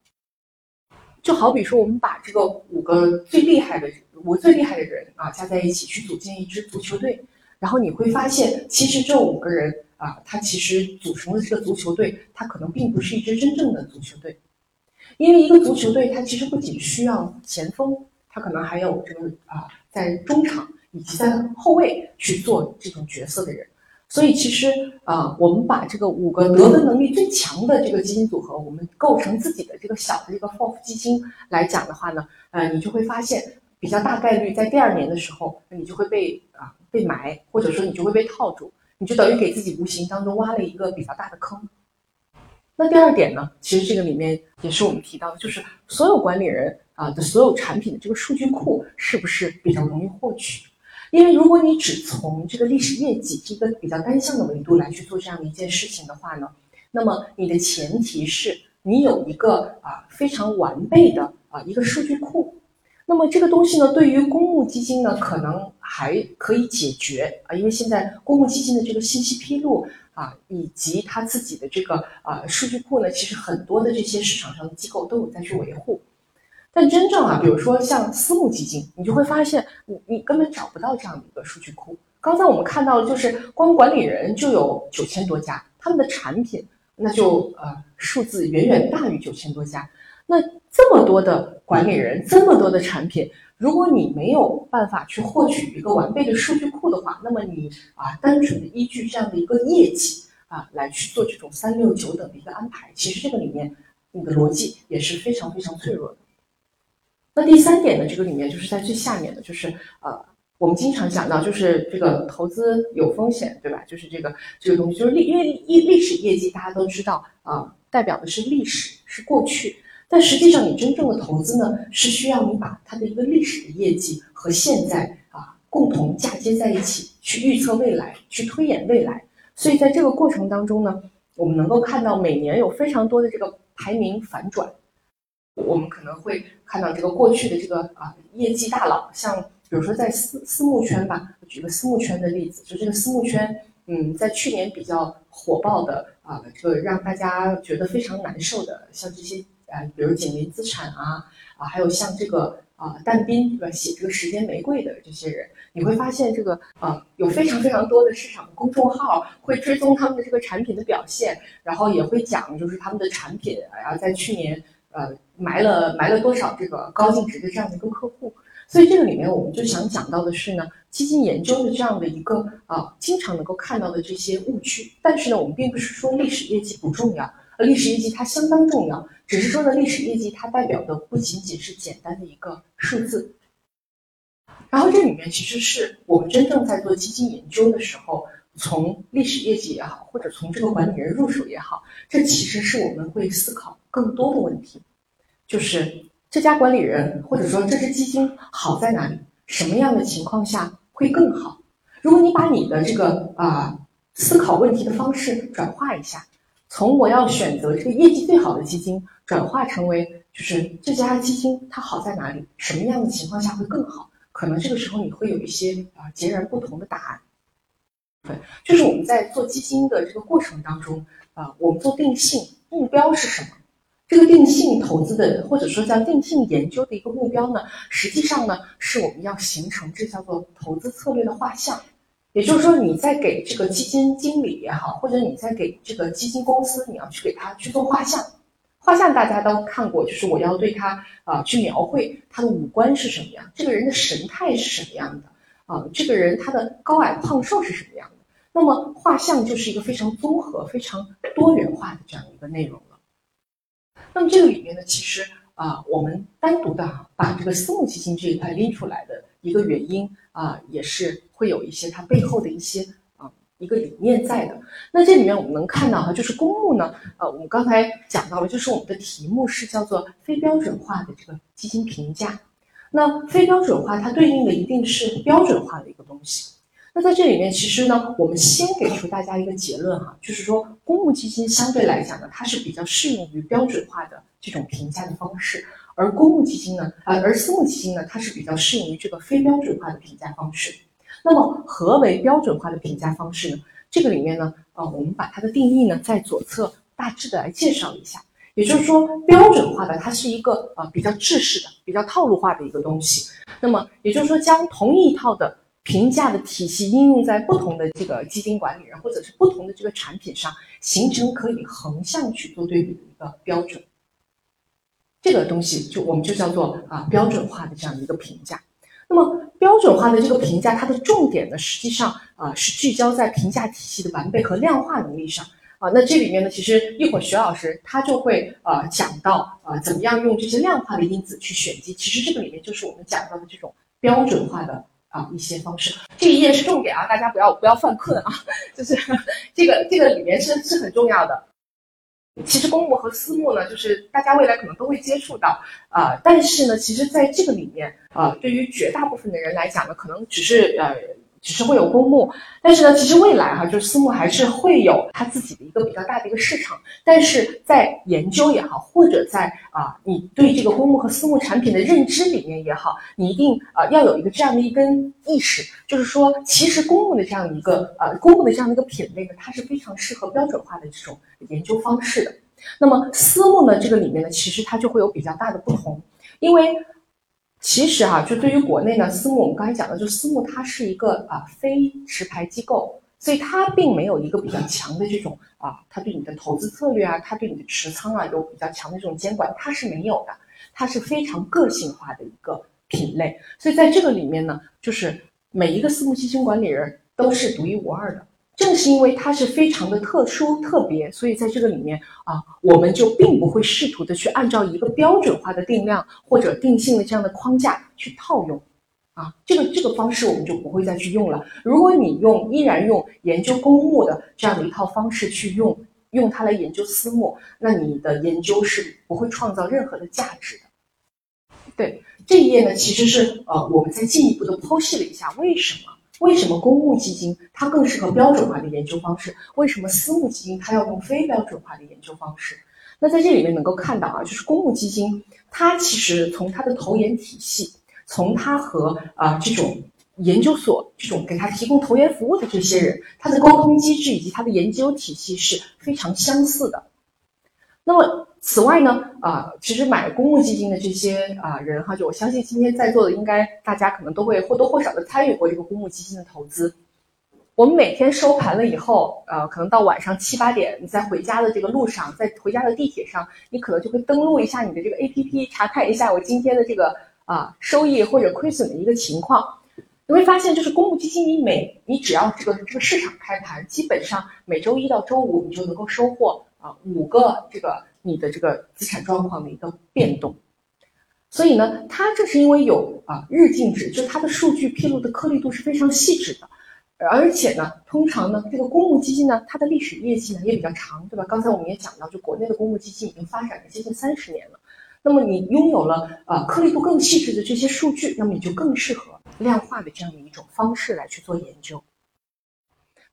就好比说，我们把这个五个最厉害的五个最厉害的人啊加在一起去组建一支足球队，然后你会发现，其实这五个人啊，他其实组成的这个足球队，他可能并不是一支真正的足球队，因为一个足球队，它其实不仅需要前锋，它可能还有这个啊，在中场以及在后卫去做这种角色的人。所以其实啊，我们把这个五个得分能力最强的这个基金组合，我们构成自己的这个小的这个 FOF 基金来讲的话呢，呃，你就会发现比较大概率在第二年的时候，你就会被啊被埋，或者说你就会被套住，你就等于给自己无形当中挖了一个比较大的坑。那第二点呢，其实这个里面也是我们提到的，就是所有管理人啊的所有产品的这个数据库是不是比较容易获取？因为如果你只从这个历史业绩这个比较单向的维度来去做这样的一件事情的话呢，那么你的前提是你有一个啊非常完备的啊一个数据库，那么这个东西呢，对于公募基金呢可能还可以解决啊，因为现在公募基金的这个信息披露啊以及它自己的这个啊数据库呢，其实很多的这些市场上的机构都有在去维护。但真正啊，比如说像私募基金，你就会发现，你你根本找不到这样的一个数据库。刚才我们看到的就是光管理人就有九千多家，他们的产品那就呃数字远远大于九千多家。那这么多的管理人，这么多的产品，如果你没有办法去获取一个完备的数据库的话，那么你啊单纯的依据这样的一个业绩啊来去做这种三六九等的一个安排，其实这个里面你的逻辑也是非常非常脆弱的。那第三点呢，这个里面就是在最下面的，就是呃，我们经常讲到，就是这个投资有风险，对吧？就是这个这个东西，就是历因为历历史业绩大家都知道啊，代表的是历史，是过去。但实际上，你真正的投资呢，是需要你把它的一个历史的业绩和现在啊共同嫁接在一起，去预测未来，去推演未来。所以在这个过程当中呢，我们能够看到每年有非常多的这个排名反转。我们可能会看到这个过去的这个啊业绩大佬，像比如说在私私募圈吧，举个私募圈的例子，就这个私募圈，嗯，在去年比较火爆的啊，这个让大家觉得非常难受的，像这些呃，比如锦林资产啊，啊，还有像这个啊但斌对吧，写这个时间玫瑰的这些人，你会发现这个啊有非常非常多的市场公众号会追踪他们的这个产品的表现，然后也会讲就是他们的产品，然后在去年。呃，埋了埋了多少这个高净值的这样的一个客户，所以这个里面我们就想讲到的是呢，基金研究的这样的一个啊，经常能够看到的这些误区。但是呢，我们并不是说历史业绩不重要，呃历史业绩它相当重要，只是说呢，历史业绩它代表的不仅仅是简单的一个数字。然后这里面其实是我们真正在做基金研究的时候，从历史业绩也好，或者从这个管理人入手也好，这其实是我们会思考。更多的问题，就是这家管理人或者说这只基金好在哪里？什么样的情况下会更好？如果你把你的这个啊思考问题的方式转化一下，从我要选择这个业绩最好的基金，转化成为就是这家基金它好在哪里，什么样的情况下会更好，可能这个时候你会有一些啊截然不同的答案。对，就是我们在做基金的这个过程当中啊，我们做定性目标是什么？这个定性投资的，或者说叫定性研究的一个目标呢，实际上呢，是我们要形成这叫做投资策略的画像。也就是说，你在给这个基金经理也好，或者你在给这个基金公司，你要去给他去做画像。画像大家都看过，就是我要对他啊去描绘他的五官是什么样，这个人的神态是什么样的啊，这个人他的高矮胖瘦是什么样的。那么画像就是一个非常综合、非常多元化的这样一个内容。那么这个里面呢，其实啊，我们单独的把这个私募基金这一块拎出来的一个原因啊，也是会有一些它背后的一些啊一个理念在的。那这里面我们能看到哈，就是公募呢，呃，我们刚才讲到了，就是我们的题目是叫做非标准化的这个基金评价。那非标准化它对应的一定是标准化的一个东西。那在这里面，其实呢，我们先给出大家一个结论哈，就是说公募基金相对来讲呢，它是比较适用于标准化的这种评价的方式，而公募基金呢，啊，而私募基金呢，它是比较适用于这个非标准化的评价方式。那么，何为标准化的评价方式呢？这个里面呢，啊，我们把它的定义呢，在左侧大致的来介绍一下。也就是说，标准化的它是一个啊比较制式的、比较套路化的一个东西。那么，也就是说，将同一套的评价的体系应用在不同的这个基金管理人或者是不同的这个产品上，形成可以横向去做对比的一个标准。这个东西就我们就叫做啊标准化的这样一个评价。那么标准化的这个评价，它的重点呢，实际上啊是聚焦在评价体系的完备和量化能力上啊。那这里面呢，其实一会儿徐老师他就会啊讲到啊怎么样用这些量化的因子去选基。其实这个里面就是我们讲到的这种标准化的。一些方式，这一页是重点啊，大家不要不要犯困啊，就是这个这个里面是是很重要的。其实公募和私募呢，就是大家未来可能都会接触到啊，但是呢，其实在这个里面啊，对于绝大部分的人来讲呢，可能只是呃。只是会有公募，但是呢，其实未来哈，就是私募还是会有它自己的一个比较大的一个市场。但是在研究也好，或者在啊，你对这个公募和私募产品的认知里面也好，你一定啊要有一个这样的一根意识，就是说，其实公募的这样一个呃，公募的这样的一个品类呢，它是非常适合标准化的这种研究方式的。那么私募呢，这个里面呢，其实它就会有比较大的不同，因为。其实哈，就对于国内呢，私募我们刚才讲的，就私募它是一个啊非持牌机构，所以它并没有一个比较强的这种啊，它对你的投资策略啊，它对你的持仓啊有比较强的这种监管，它是没有的，它是非常个性化的一个品类，所以在这个里面呢，就是每一个私募基金管理人都是独一无二的。正是因为它是非常的特殊特别，所以在这个里面啊，我们就并不会试图的去按照一个标准化的定量或者定性的这样的框架去套用，啊，这个这个方式我们就不会再去用了。如果你用依然用研究公募的这样的一套方式去用，用它来研究私募，那你的研究是不会创造任何的价值的。对这一页呢，其实是呃，我们再进一步的剖析了一下为什么。为什么公募基金它更适合标准化的研究方式？为什么私募基金它要用非标准化的研究方式？那在这里面能够看到啊，就是公募基金它其实从它的投研体系，从它和啊这种研究所这种给它提供投研服务的这些人，它的沟通机制以及它的研究体系是非常相似的。那么此外呢，啊，其实买公募基金的这些啊人哈，就我相信今天在座的应该大家可能都会或多或少的参与过这个公募基金的投资。我们每天收盘了以后，呃，可能到晚上七八点，你在回家的这个路上，在回家的地铁上，你可能就会登录一下你的这个 A P P，查看一下我今天的这个啊收益或者亏损的一个情况。你会发现，就是公募基金，你每你只要这个这个市场开盘，基本上每周一到周五你就能够收获。啊，五个这个你的这个资产状况的一个变动，所以呢，它正是因为有啊日净值，就它的数据披露的颗粒度是非常细致的，而且呢，通常呢，这个公募基金呢，它的历史业绩呢也比较长，对吧？刚才我们也讲到，就国内的公募基金已经发展了接近三十年了，那么你拥有了啊颗粒度更细致的这些数据，那么你就更适合量化的这样的一种方式来去做研究。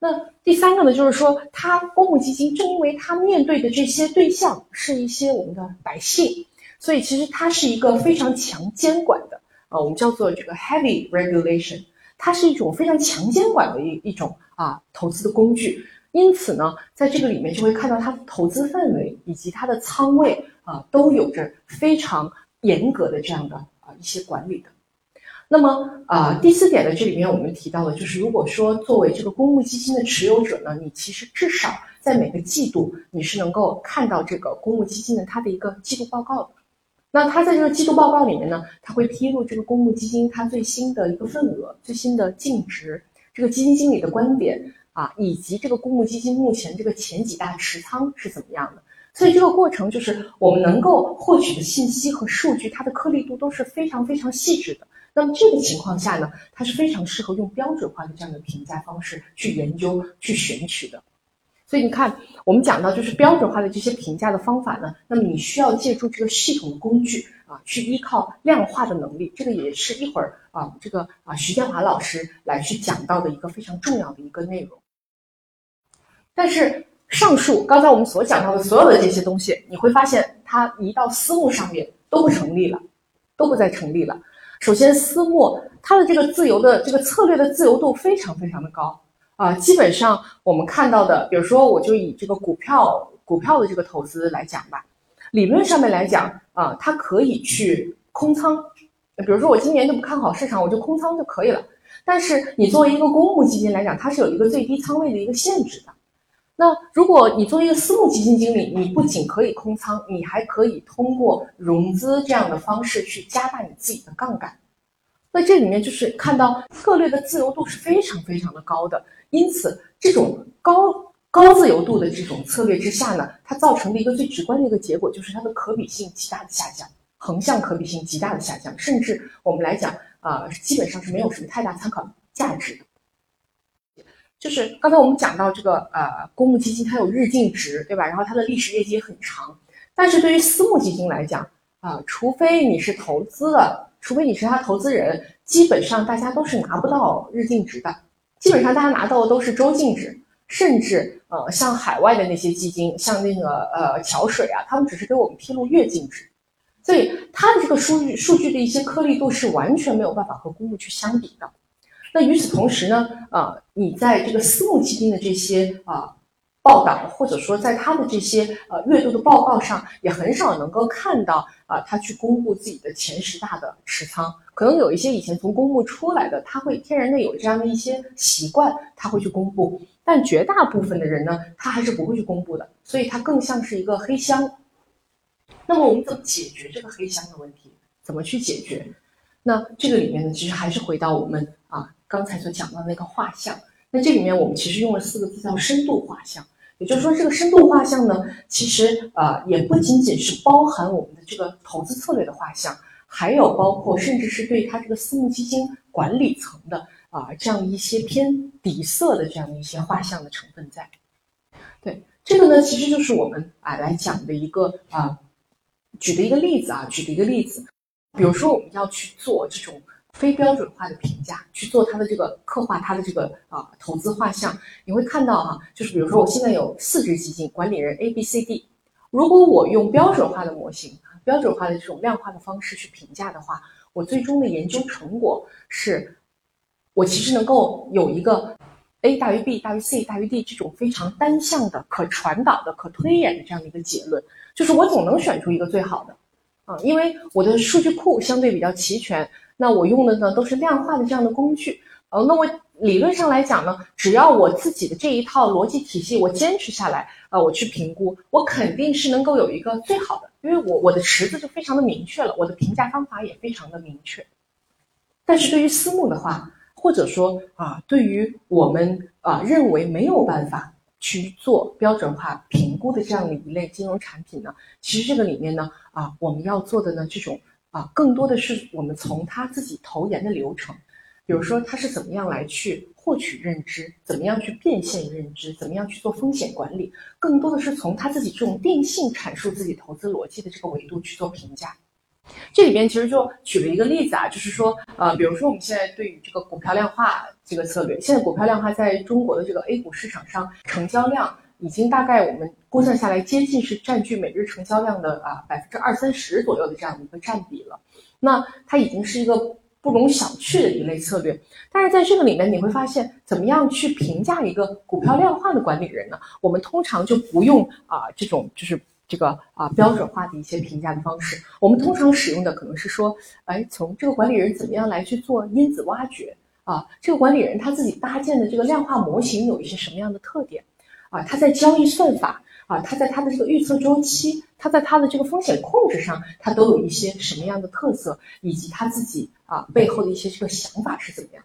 那第三个呢，就是说，它公募基金正因为它面对的这些对象是一些我们的百姓，所以其实它是一个非常强监管的，呃，我们叫做这个 heavy regulation，它是一种非常强监管的一一种啊投资的工具。因此呢，在这个里面就会看到它的投资范围以及它的仓位啊，都有着非常严格的这样的啊一些管理的。那么啊，第四点呢，这里面我们提到的就是，如果说作为这个公募基金的持有者呢，你其实至少在每个季度你是能够看到这个公募基金的它的一个季度报告的。那它在这个季度报告里面呢，它会披露这个公募基金它最新的一个份额、最新的净值，这个基金经理的观点。啊，以及这个公募基金目前这个前几大持仓是怎么样的？所以这个过程就是我们能够获取的信息和数据，它的颗粒度都是非常非常细致的。那么这个情况下呢，它是非常适合用标准化的这样的评价方式去研究、去选取的。所以你看，我们讲到就是标准化的这些评价的方法呢，那么你需要借助这个系统的工具啊，去依靠量化的能力。这个也是一会儿啊，这个啊徐建华老师来去讲到的一个非常重要的一个内容。但是上述刚才我们所讲到的所有的这些东西，你会发现它移到私募上面都不成立了，都不再成立了。首先，私募它的这个自由的这个策略的自由度非常非常的高啊，基本上我们看到的，比如说我就以这个股票股票的这个投资来讲吧，理论上面来讲啊，它可以去空仓，比如说我今年就不看好市场，我就空仓就可以了。但是你作为一个公募基金来讲，它是有一个最低仓位的一个限制的。那如果你作为一个私募基金经理，你不仅可以空仓，你还可以通过融资这样的方式去加大你自己的杠杆。那这里面就是看到策略的自由度是非常非常的高的，因此这种高高自由度的这种策略之下呢，它造成的一个最直观的一个结果就是它的可比性极大的下降，横向可比性极大的下降，甚至我们来讲啊，基本上是没有什么太大参考价值的。就是刚才我们讲到这个呃公募基金，它有日净值，对吧？然后它的历史业绩也很长。但是对于私募基金来讲啊，除非你是投资的，除非你是他投资人，基本上大家都是拿不到日净值的。基本上大家拿到的都是周净值，甚至呃像海外的那些基金，像那个呃桥水啊，他们只是给我们披露月净值，所以它的这个数据数据的一些颗粒度是完全没有办法和公募去相比的。那与此同时呢，啊，你在这个私募基金的这些啊报道，或者说在他的这些呃月度的报告上，也很少能够看到啊，他去公布自己的前十大的持仓。可能有一些以前从公募出来的，他会天然的有这样的一些习惯，他会去公布。但绝大部分的人呢，他还是不会去公布的，所以它更像是一个黑箱。那么我们怎么解决这个黑箱的问题？怎么去解决？那这个里面呢，其实还是回到我们。刚才所讲到那个画像，那这里面我们其实用了四个字叫深度画像，也就是说这个深度画像呢，其实呃也不仅仅是包含我们的这个投资策略的画像，还有包括甚至是对它这个私募基金管理层的啊这样一些偏底色的这样的一些画像的成分在。对这个呢，其实就是我们啊来讲的一个啊举的一个例子啊，举的一个例子，比如说我们要去做这种。非标准化的评价去做它的这个刻画，它的这个啊投资画像，你会看到哈，就是比如说我现在有四只基金，管理人 A、B、C、D，如果我用标准化的模型，标准化的这种量化的方式去评价的话，我最终的研究成果是，我其实能够有一个 A 大于 B 大于 C 大于 D 这种非常单向的、可传导的、可推演的这样的一个结论，就是我总能选出一个最好的，啊，因为我的数据库相对比较齐全。那我用的呢都是量化的这样的工具，呃，那我理论上来讲呢，只要我自己的这一套逻辑体系我坚持下来，呃，我去评估，我肯定是能够有一个最好的，因为我我的池子就非常的明确了，我的评价方法也非常的明确。但是对于私募的话，或者说啊，对于我们啊认为没有办法去做标准化评估的这样的一类金融产品呢，其实这个里面呢啊，我们要做的呢这种。啊，更多的是我们从他自己投研的流程，比如说他是怎么样来去获取认知，怎么样去变现认知，怎么样去做风险管理，更多的是从他自己这种定性阐述自己投资逻辑的这个维度去做评价。这里边其实就举了一个例子啊，就是说，呃，比如说我们现在对于这个股票量化这个策略，现在股票量化在中国的这个 A 股市场上成交量已经大概我们估算下来，接近是占据每日成交量的啊百分之二三十左右的这样的一个占比了。那它已经是一个不容小觑的一类策略。但是在这个里面，你会发现，怎么样去评价一个股票量化的管理人呢？我们通常就不用啊这种就是。这个啊标准化的一些评价的方式，我们通常使用的可能是说，哎，从这个管理人怎么样来去做因子挖掘啊？这个管理人他自己搭建的这个量化模型有一些什么样的特点啊？他在交易算法啊，他在他的这个预测周期，他在他的这个风险控制上，他都有一些什么样的特色，以及他自己啊背后的一些这个想法是怎么样？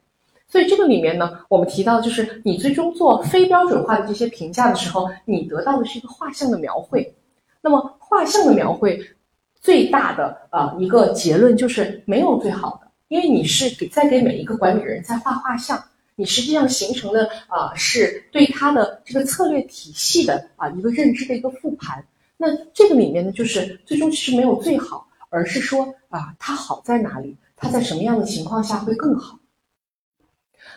所以这个里面呢，我们提到就是你最终做非标准化的这些评价的时候，你得到的是一个画像的描绘。那么画像的描绘，最大的呃一个结论就是没有最好的，因为你是给在给每一个管理人在画画像，你实际上形成的啊是对他的这个策略体系的啊一个认知的一个复盘。那这个里面呢，就是最终其实没有最好，而是说啊它好在哪里，它在什么样的情况下会更好。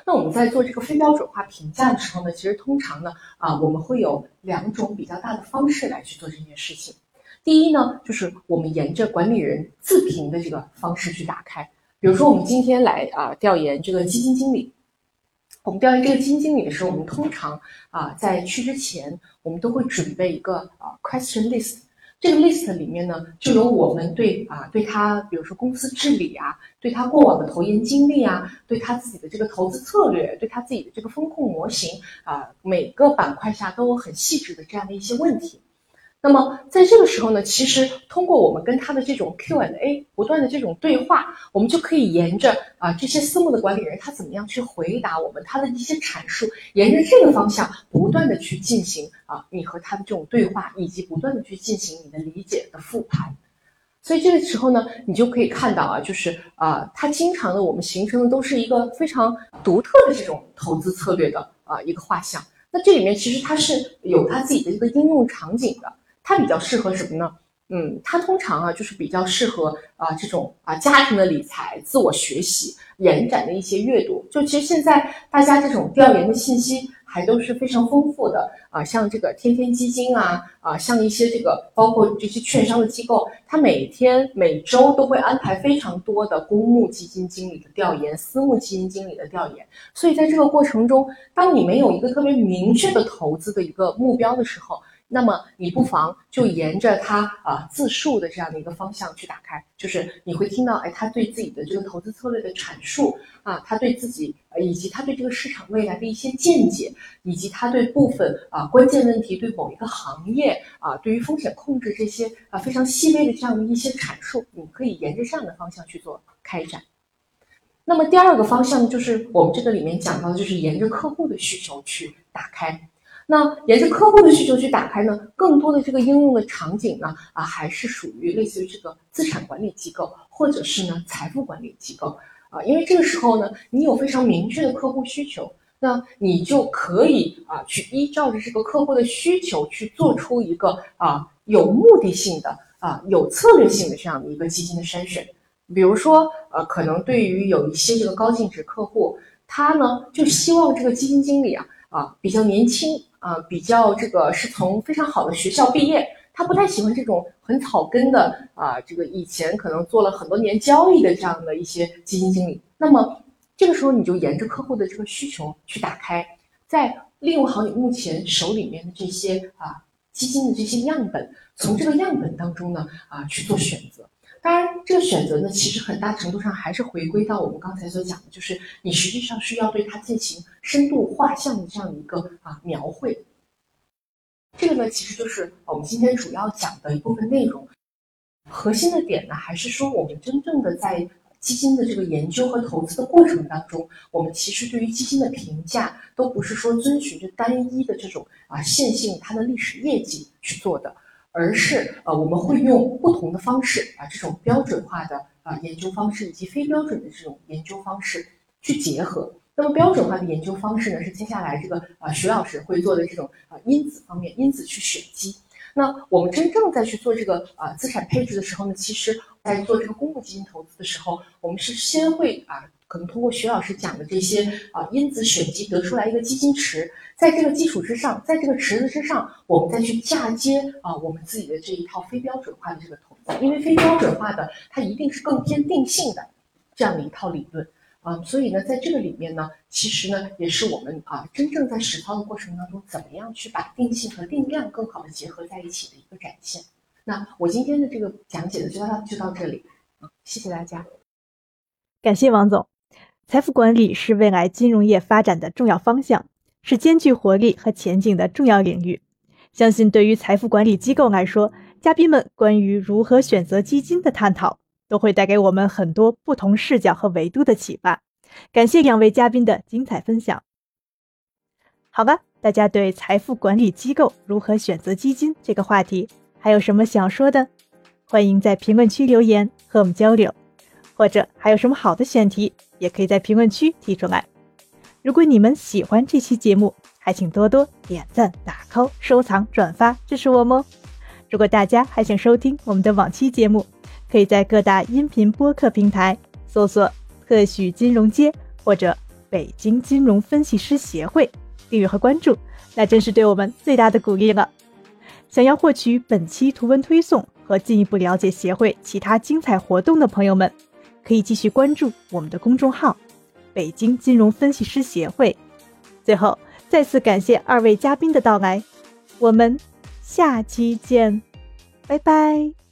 那我们在做这个非标准化评价的时候呢，其实通常呢，啊，我们会有两种比较大的方式来去做这件事情。第一呢，就是我们沿着管理人自评的这个方式去打开。比如说，我们今天来啊调研这个基金经理，我们调研这个基金经理的时候，我们通常啊在去之前，我们都会准备一个啊 question list。这个 list 里面呢，就有我们对啊对他，比如说公司治理啊，对他过往的投研经历啊，对他自己的这个投资策略，对他自己的这个风控模型啊，每个板块下都有很细致的这样的一些问题。那么在这个时候呢，其实通过我们跟他的这种 Q&A 不断的这种对话，我们就可以沿着啊这些私募的管理人他怎么样去回答我们他的一些阐述，沿着这个方向不断的去进行啊你和他的这种对话，以及不断的去进行你的理解的复盘。所以这个时候呢，你就可以看到啊，就是啊他经常的我们形成的都是一个非常独特的这种投资策略的啊一个画像。那这里面其实它是有它自己的一个应用场景的。它比较适合什么呢？嗯，它通常啊就是比较适合啊这种啊家庭的理财、自我学习、延展的一些阅读。就其实现在大家这种调研的信息还都是非常丰富的啊，像这个天天基金啊啊，像一些这个包括这些券商的机构，它每天每周都会安排非常多的公募基金经理的调研、私募基金经理的调研。所以在这个过程中，当你没有一个特别明确的投资的一个目标的时候，那么你不妨就沿着他啊自述的这样的一个方向去打开，就是你会听到，哎，他对自己的这个投资策略的阐述啊，他对自己呃以及他对这个市场未来的一些见解，以及他对部分啊关键问题，对某一个行业啊，对于风险控制这些啊非常细微的这样的一些阐述，你可以沿着这样的方向去做开展。那么第二个方向就是我们这个里面讲到的，就是沿着客户的需求去打开。那沿着客户的需求去打开呢，更多的这个应用的场景呢，啊，还是属于类似于这个资产管理机构，或者是呢财富管理机构，啊，因为这个时候呢，你有非常明确的客户需求，那你就可以啊，去依照着这个客户的需求去做出一个啊有目的性的啊有策略性的这样的一个基金的筛选，比如说呃，可能对于有一些这个高净值客户，他呢就希望这个基金经理啊啊比较年轻。啊，比较这个是从非常好的学校毕业，他不太喜欢这种很草根的啊，这个以前可能做了很多年交易的这样的一些基金经理。那么这个时候你就沿着客户的这个需求去打开，再利用好你目前手里面的这些啊基金的这些样本，从这个样本当中呢啊去做选择。当然，这个选择呢，其实很大程度上还是回归到我们刚才所讲的，就是你实际上是要对它进行深度画像的这样一个啊描绘。这个呢，其实就是我们今天主要讲的一部分内容。核心的点呢，还是说我们真正的在基金的这个研究和投资的过程当中，我们其实对于基金的评价，都不是说遵循着单一的这种啊线性它的历史业绩去做的。而是呃，我们会用不同的方式啊，这种标准化的啊研究方式以及非标准的这种研究方式去结合。那么标准化的研究方式呢，是接下来这个啊徐老师会做的这种啊因子方面因子去选基。那我们真正在去做这个啊资产配置的时候呢，其实在做这个公募基金投资的时候，我们是先会啊，可能通过徐老师讲的这些啊因子选集得出来一个基金池，在这个基础之上，在这个池子之上，我们再去嫁接啊我们自己的这一套非标准化的这个投资，因为非标准化的它一定是更偏定性的这样的一套理论。啊，所以呢，在这个里面呢，其实呢，也是我们啊，真正在实操的过程当中，怎么样去把定性和定量更好的结合在一起的一个展现。那我今天的这个讲解呢，就到就到这里啊，谢谢大家，感谢王总。财富管理是未来金融业发展的重要方向，是兼具活力和前景的重要领域。相信对于财富管理机构来说，嘉宾们关于如何选择基金的探讨。都会带给我们很多不同视角和维度的启发。感谢两位嘉宾的精彩分享。好吧，大家对财富管理机构如何选择基金这个话题还有什么想说的？欢迎在评论区留言和我们交流，或者还有什么好的选题，也可以在评论区提出来。如果你们喜欢这期节目，还请多多点赞、打 call、收藏、转发支持我们哦。如果大家还想收听我们的往期节目，可以在各大音频播客平台搜索“特许金融街”或者“北京金融分析师协会”，订阅和关注，那真是对我们最大的鼓励了。想要获取本期图文推送和进一步了解协会其他精彩活动的朋友们，可以继续关注我们的公众号“北京金融分析师协会”。最后，再次感谢二位嘉宾的到来，我们下期见，拜拜。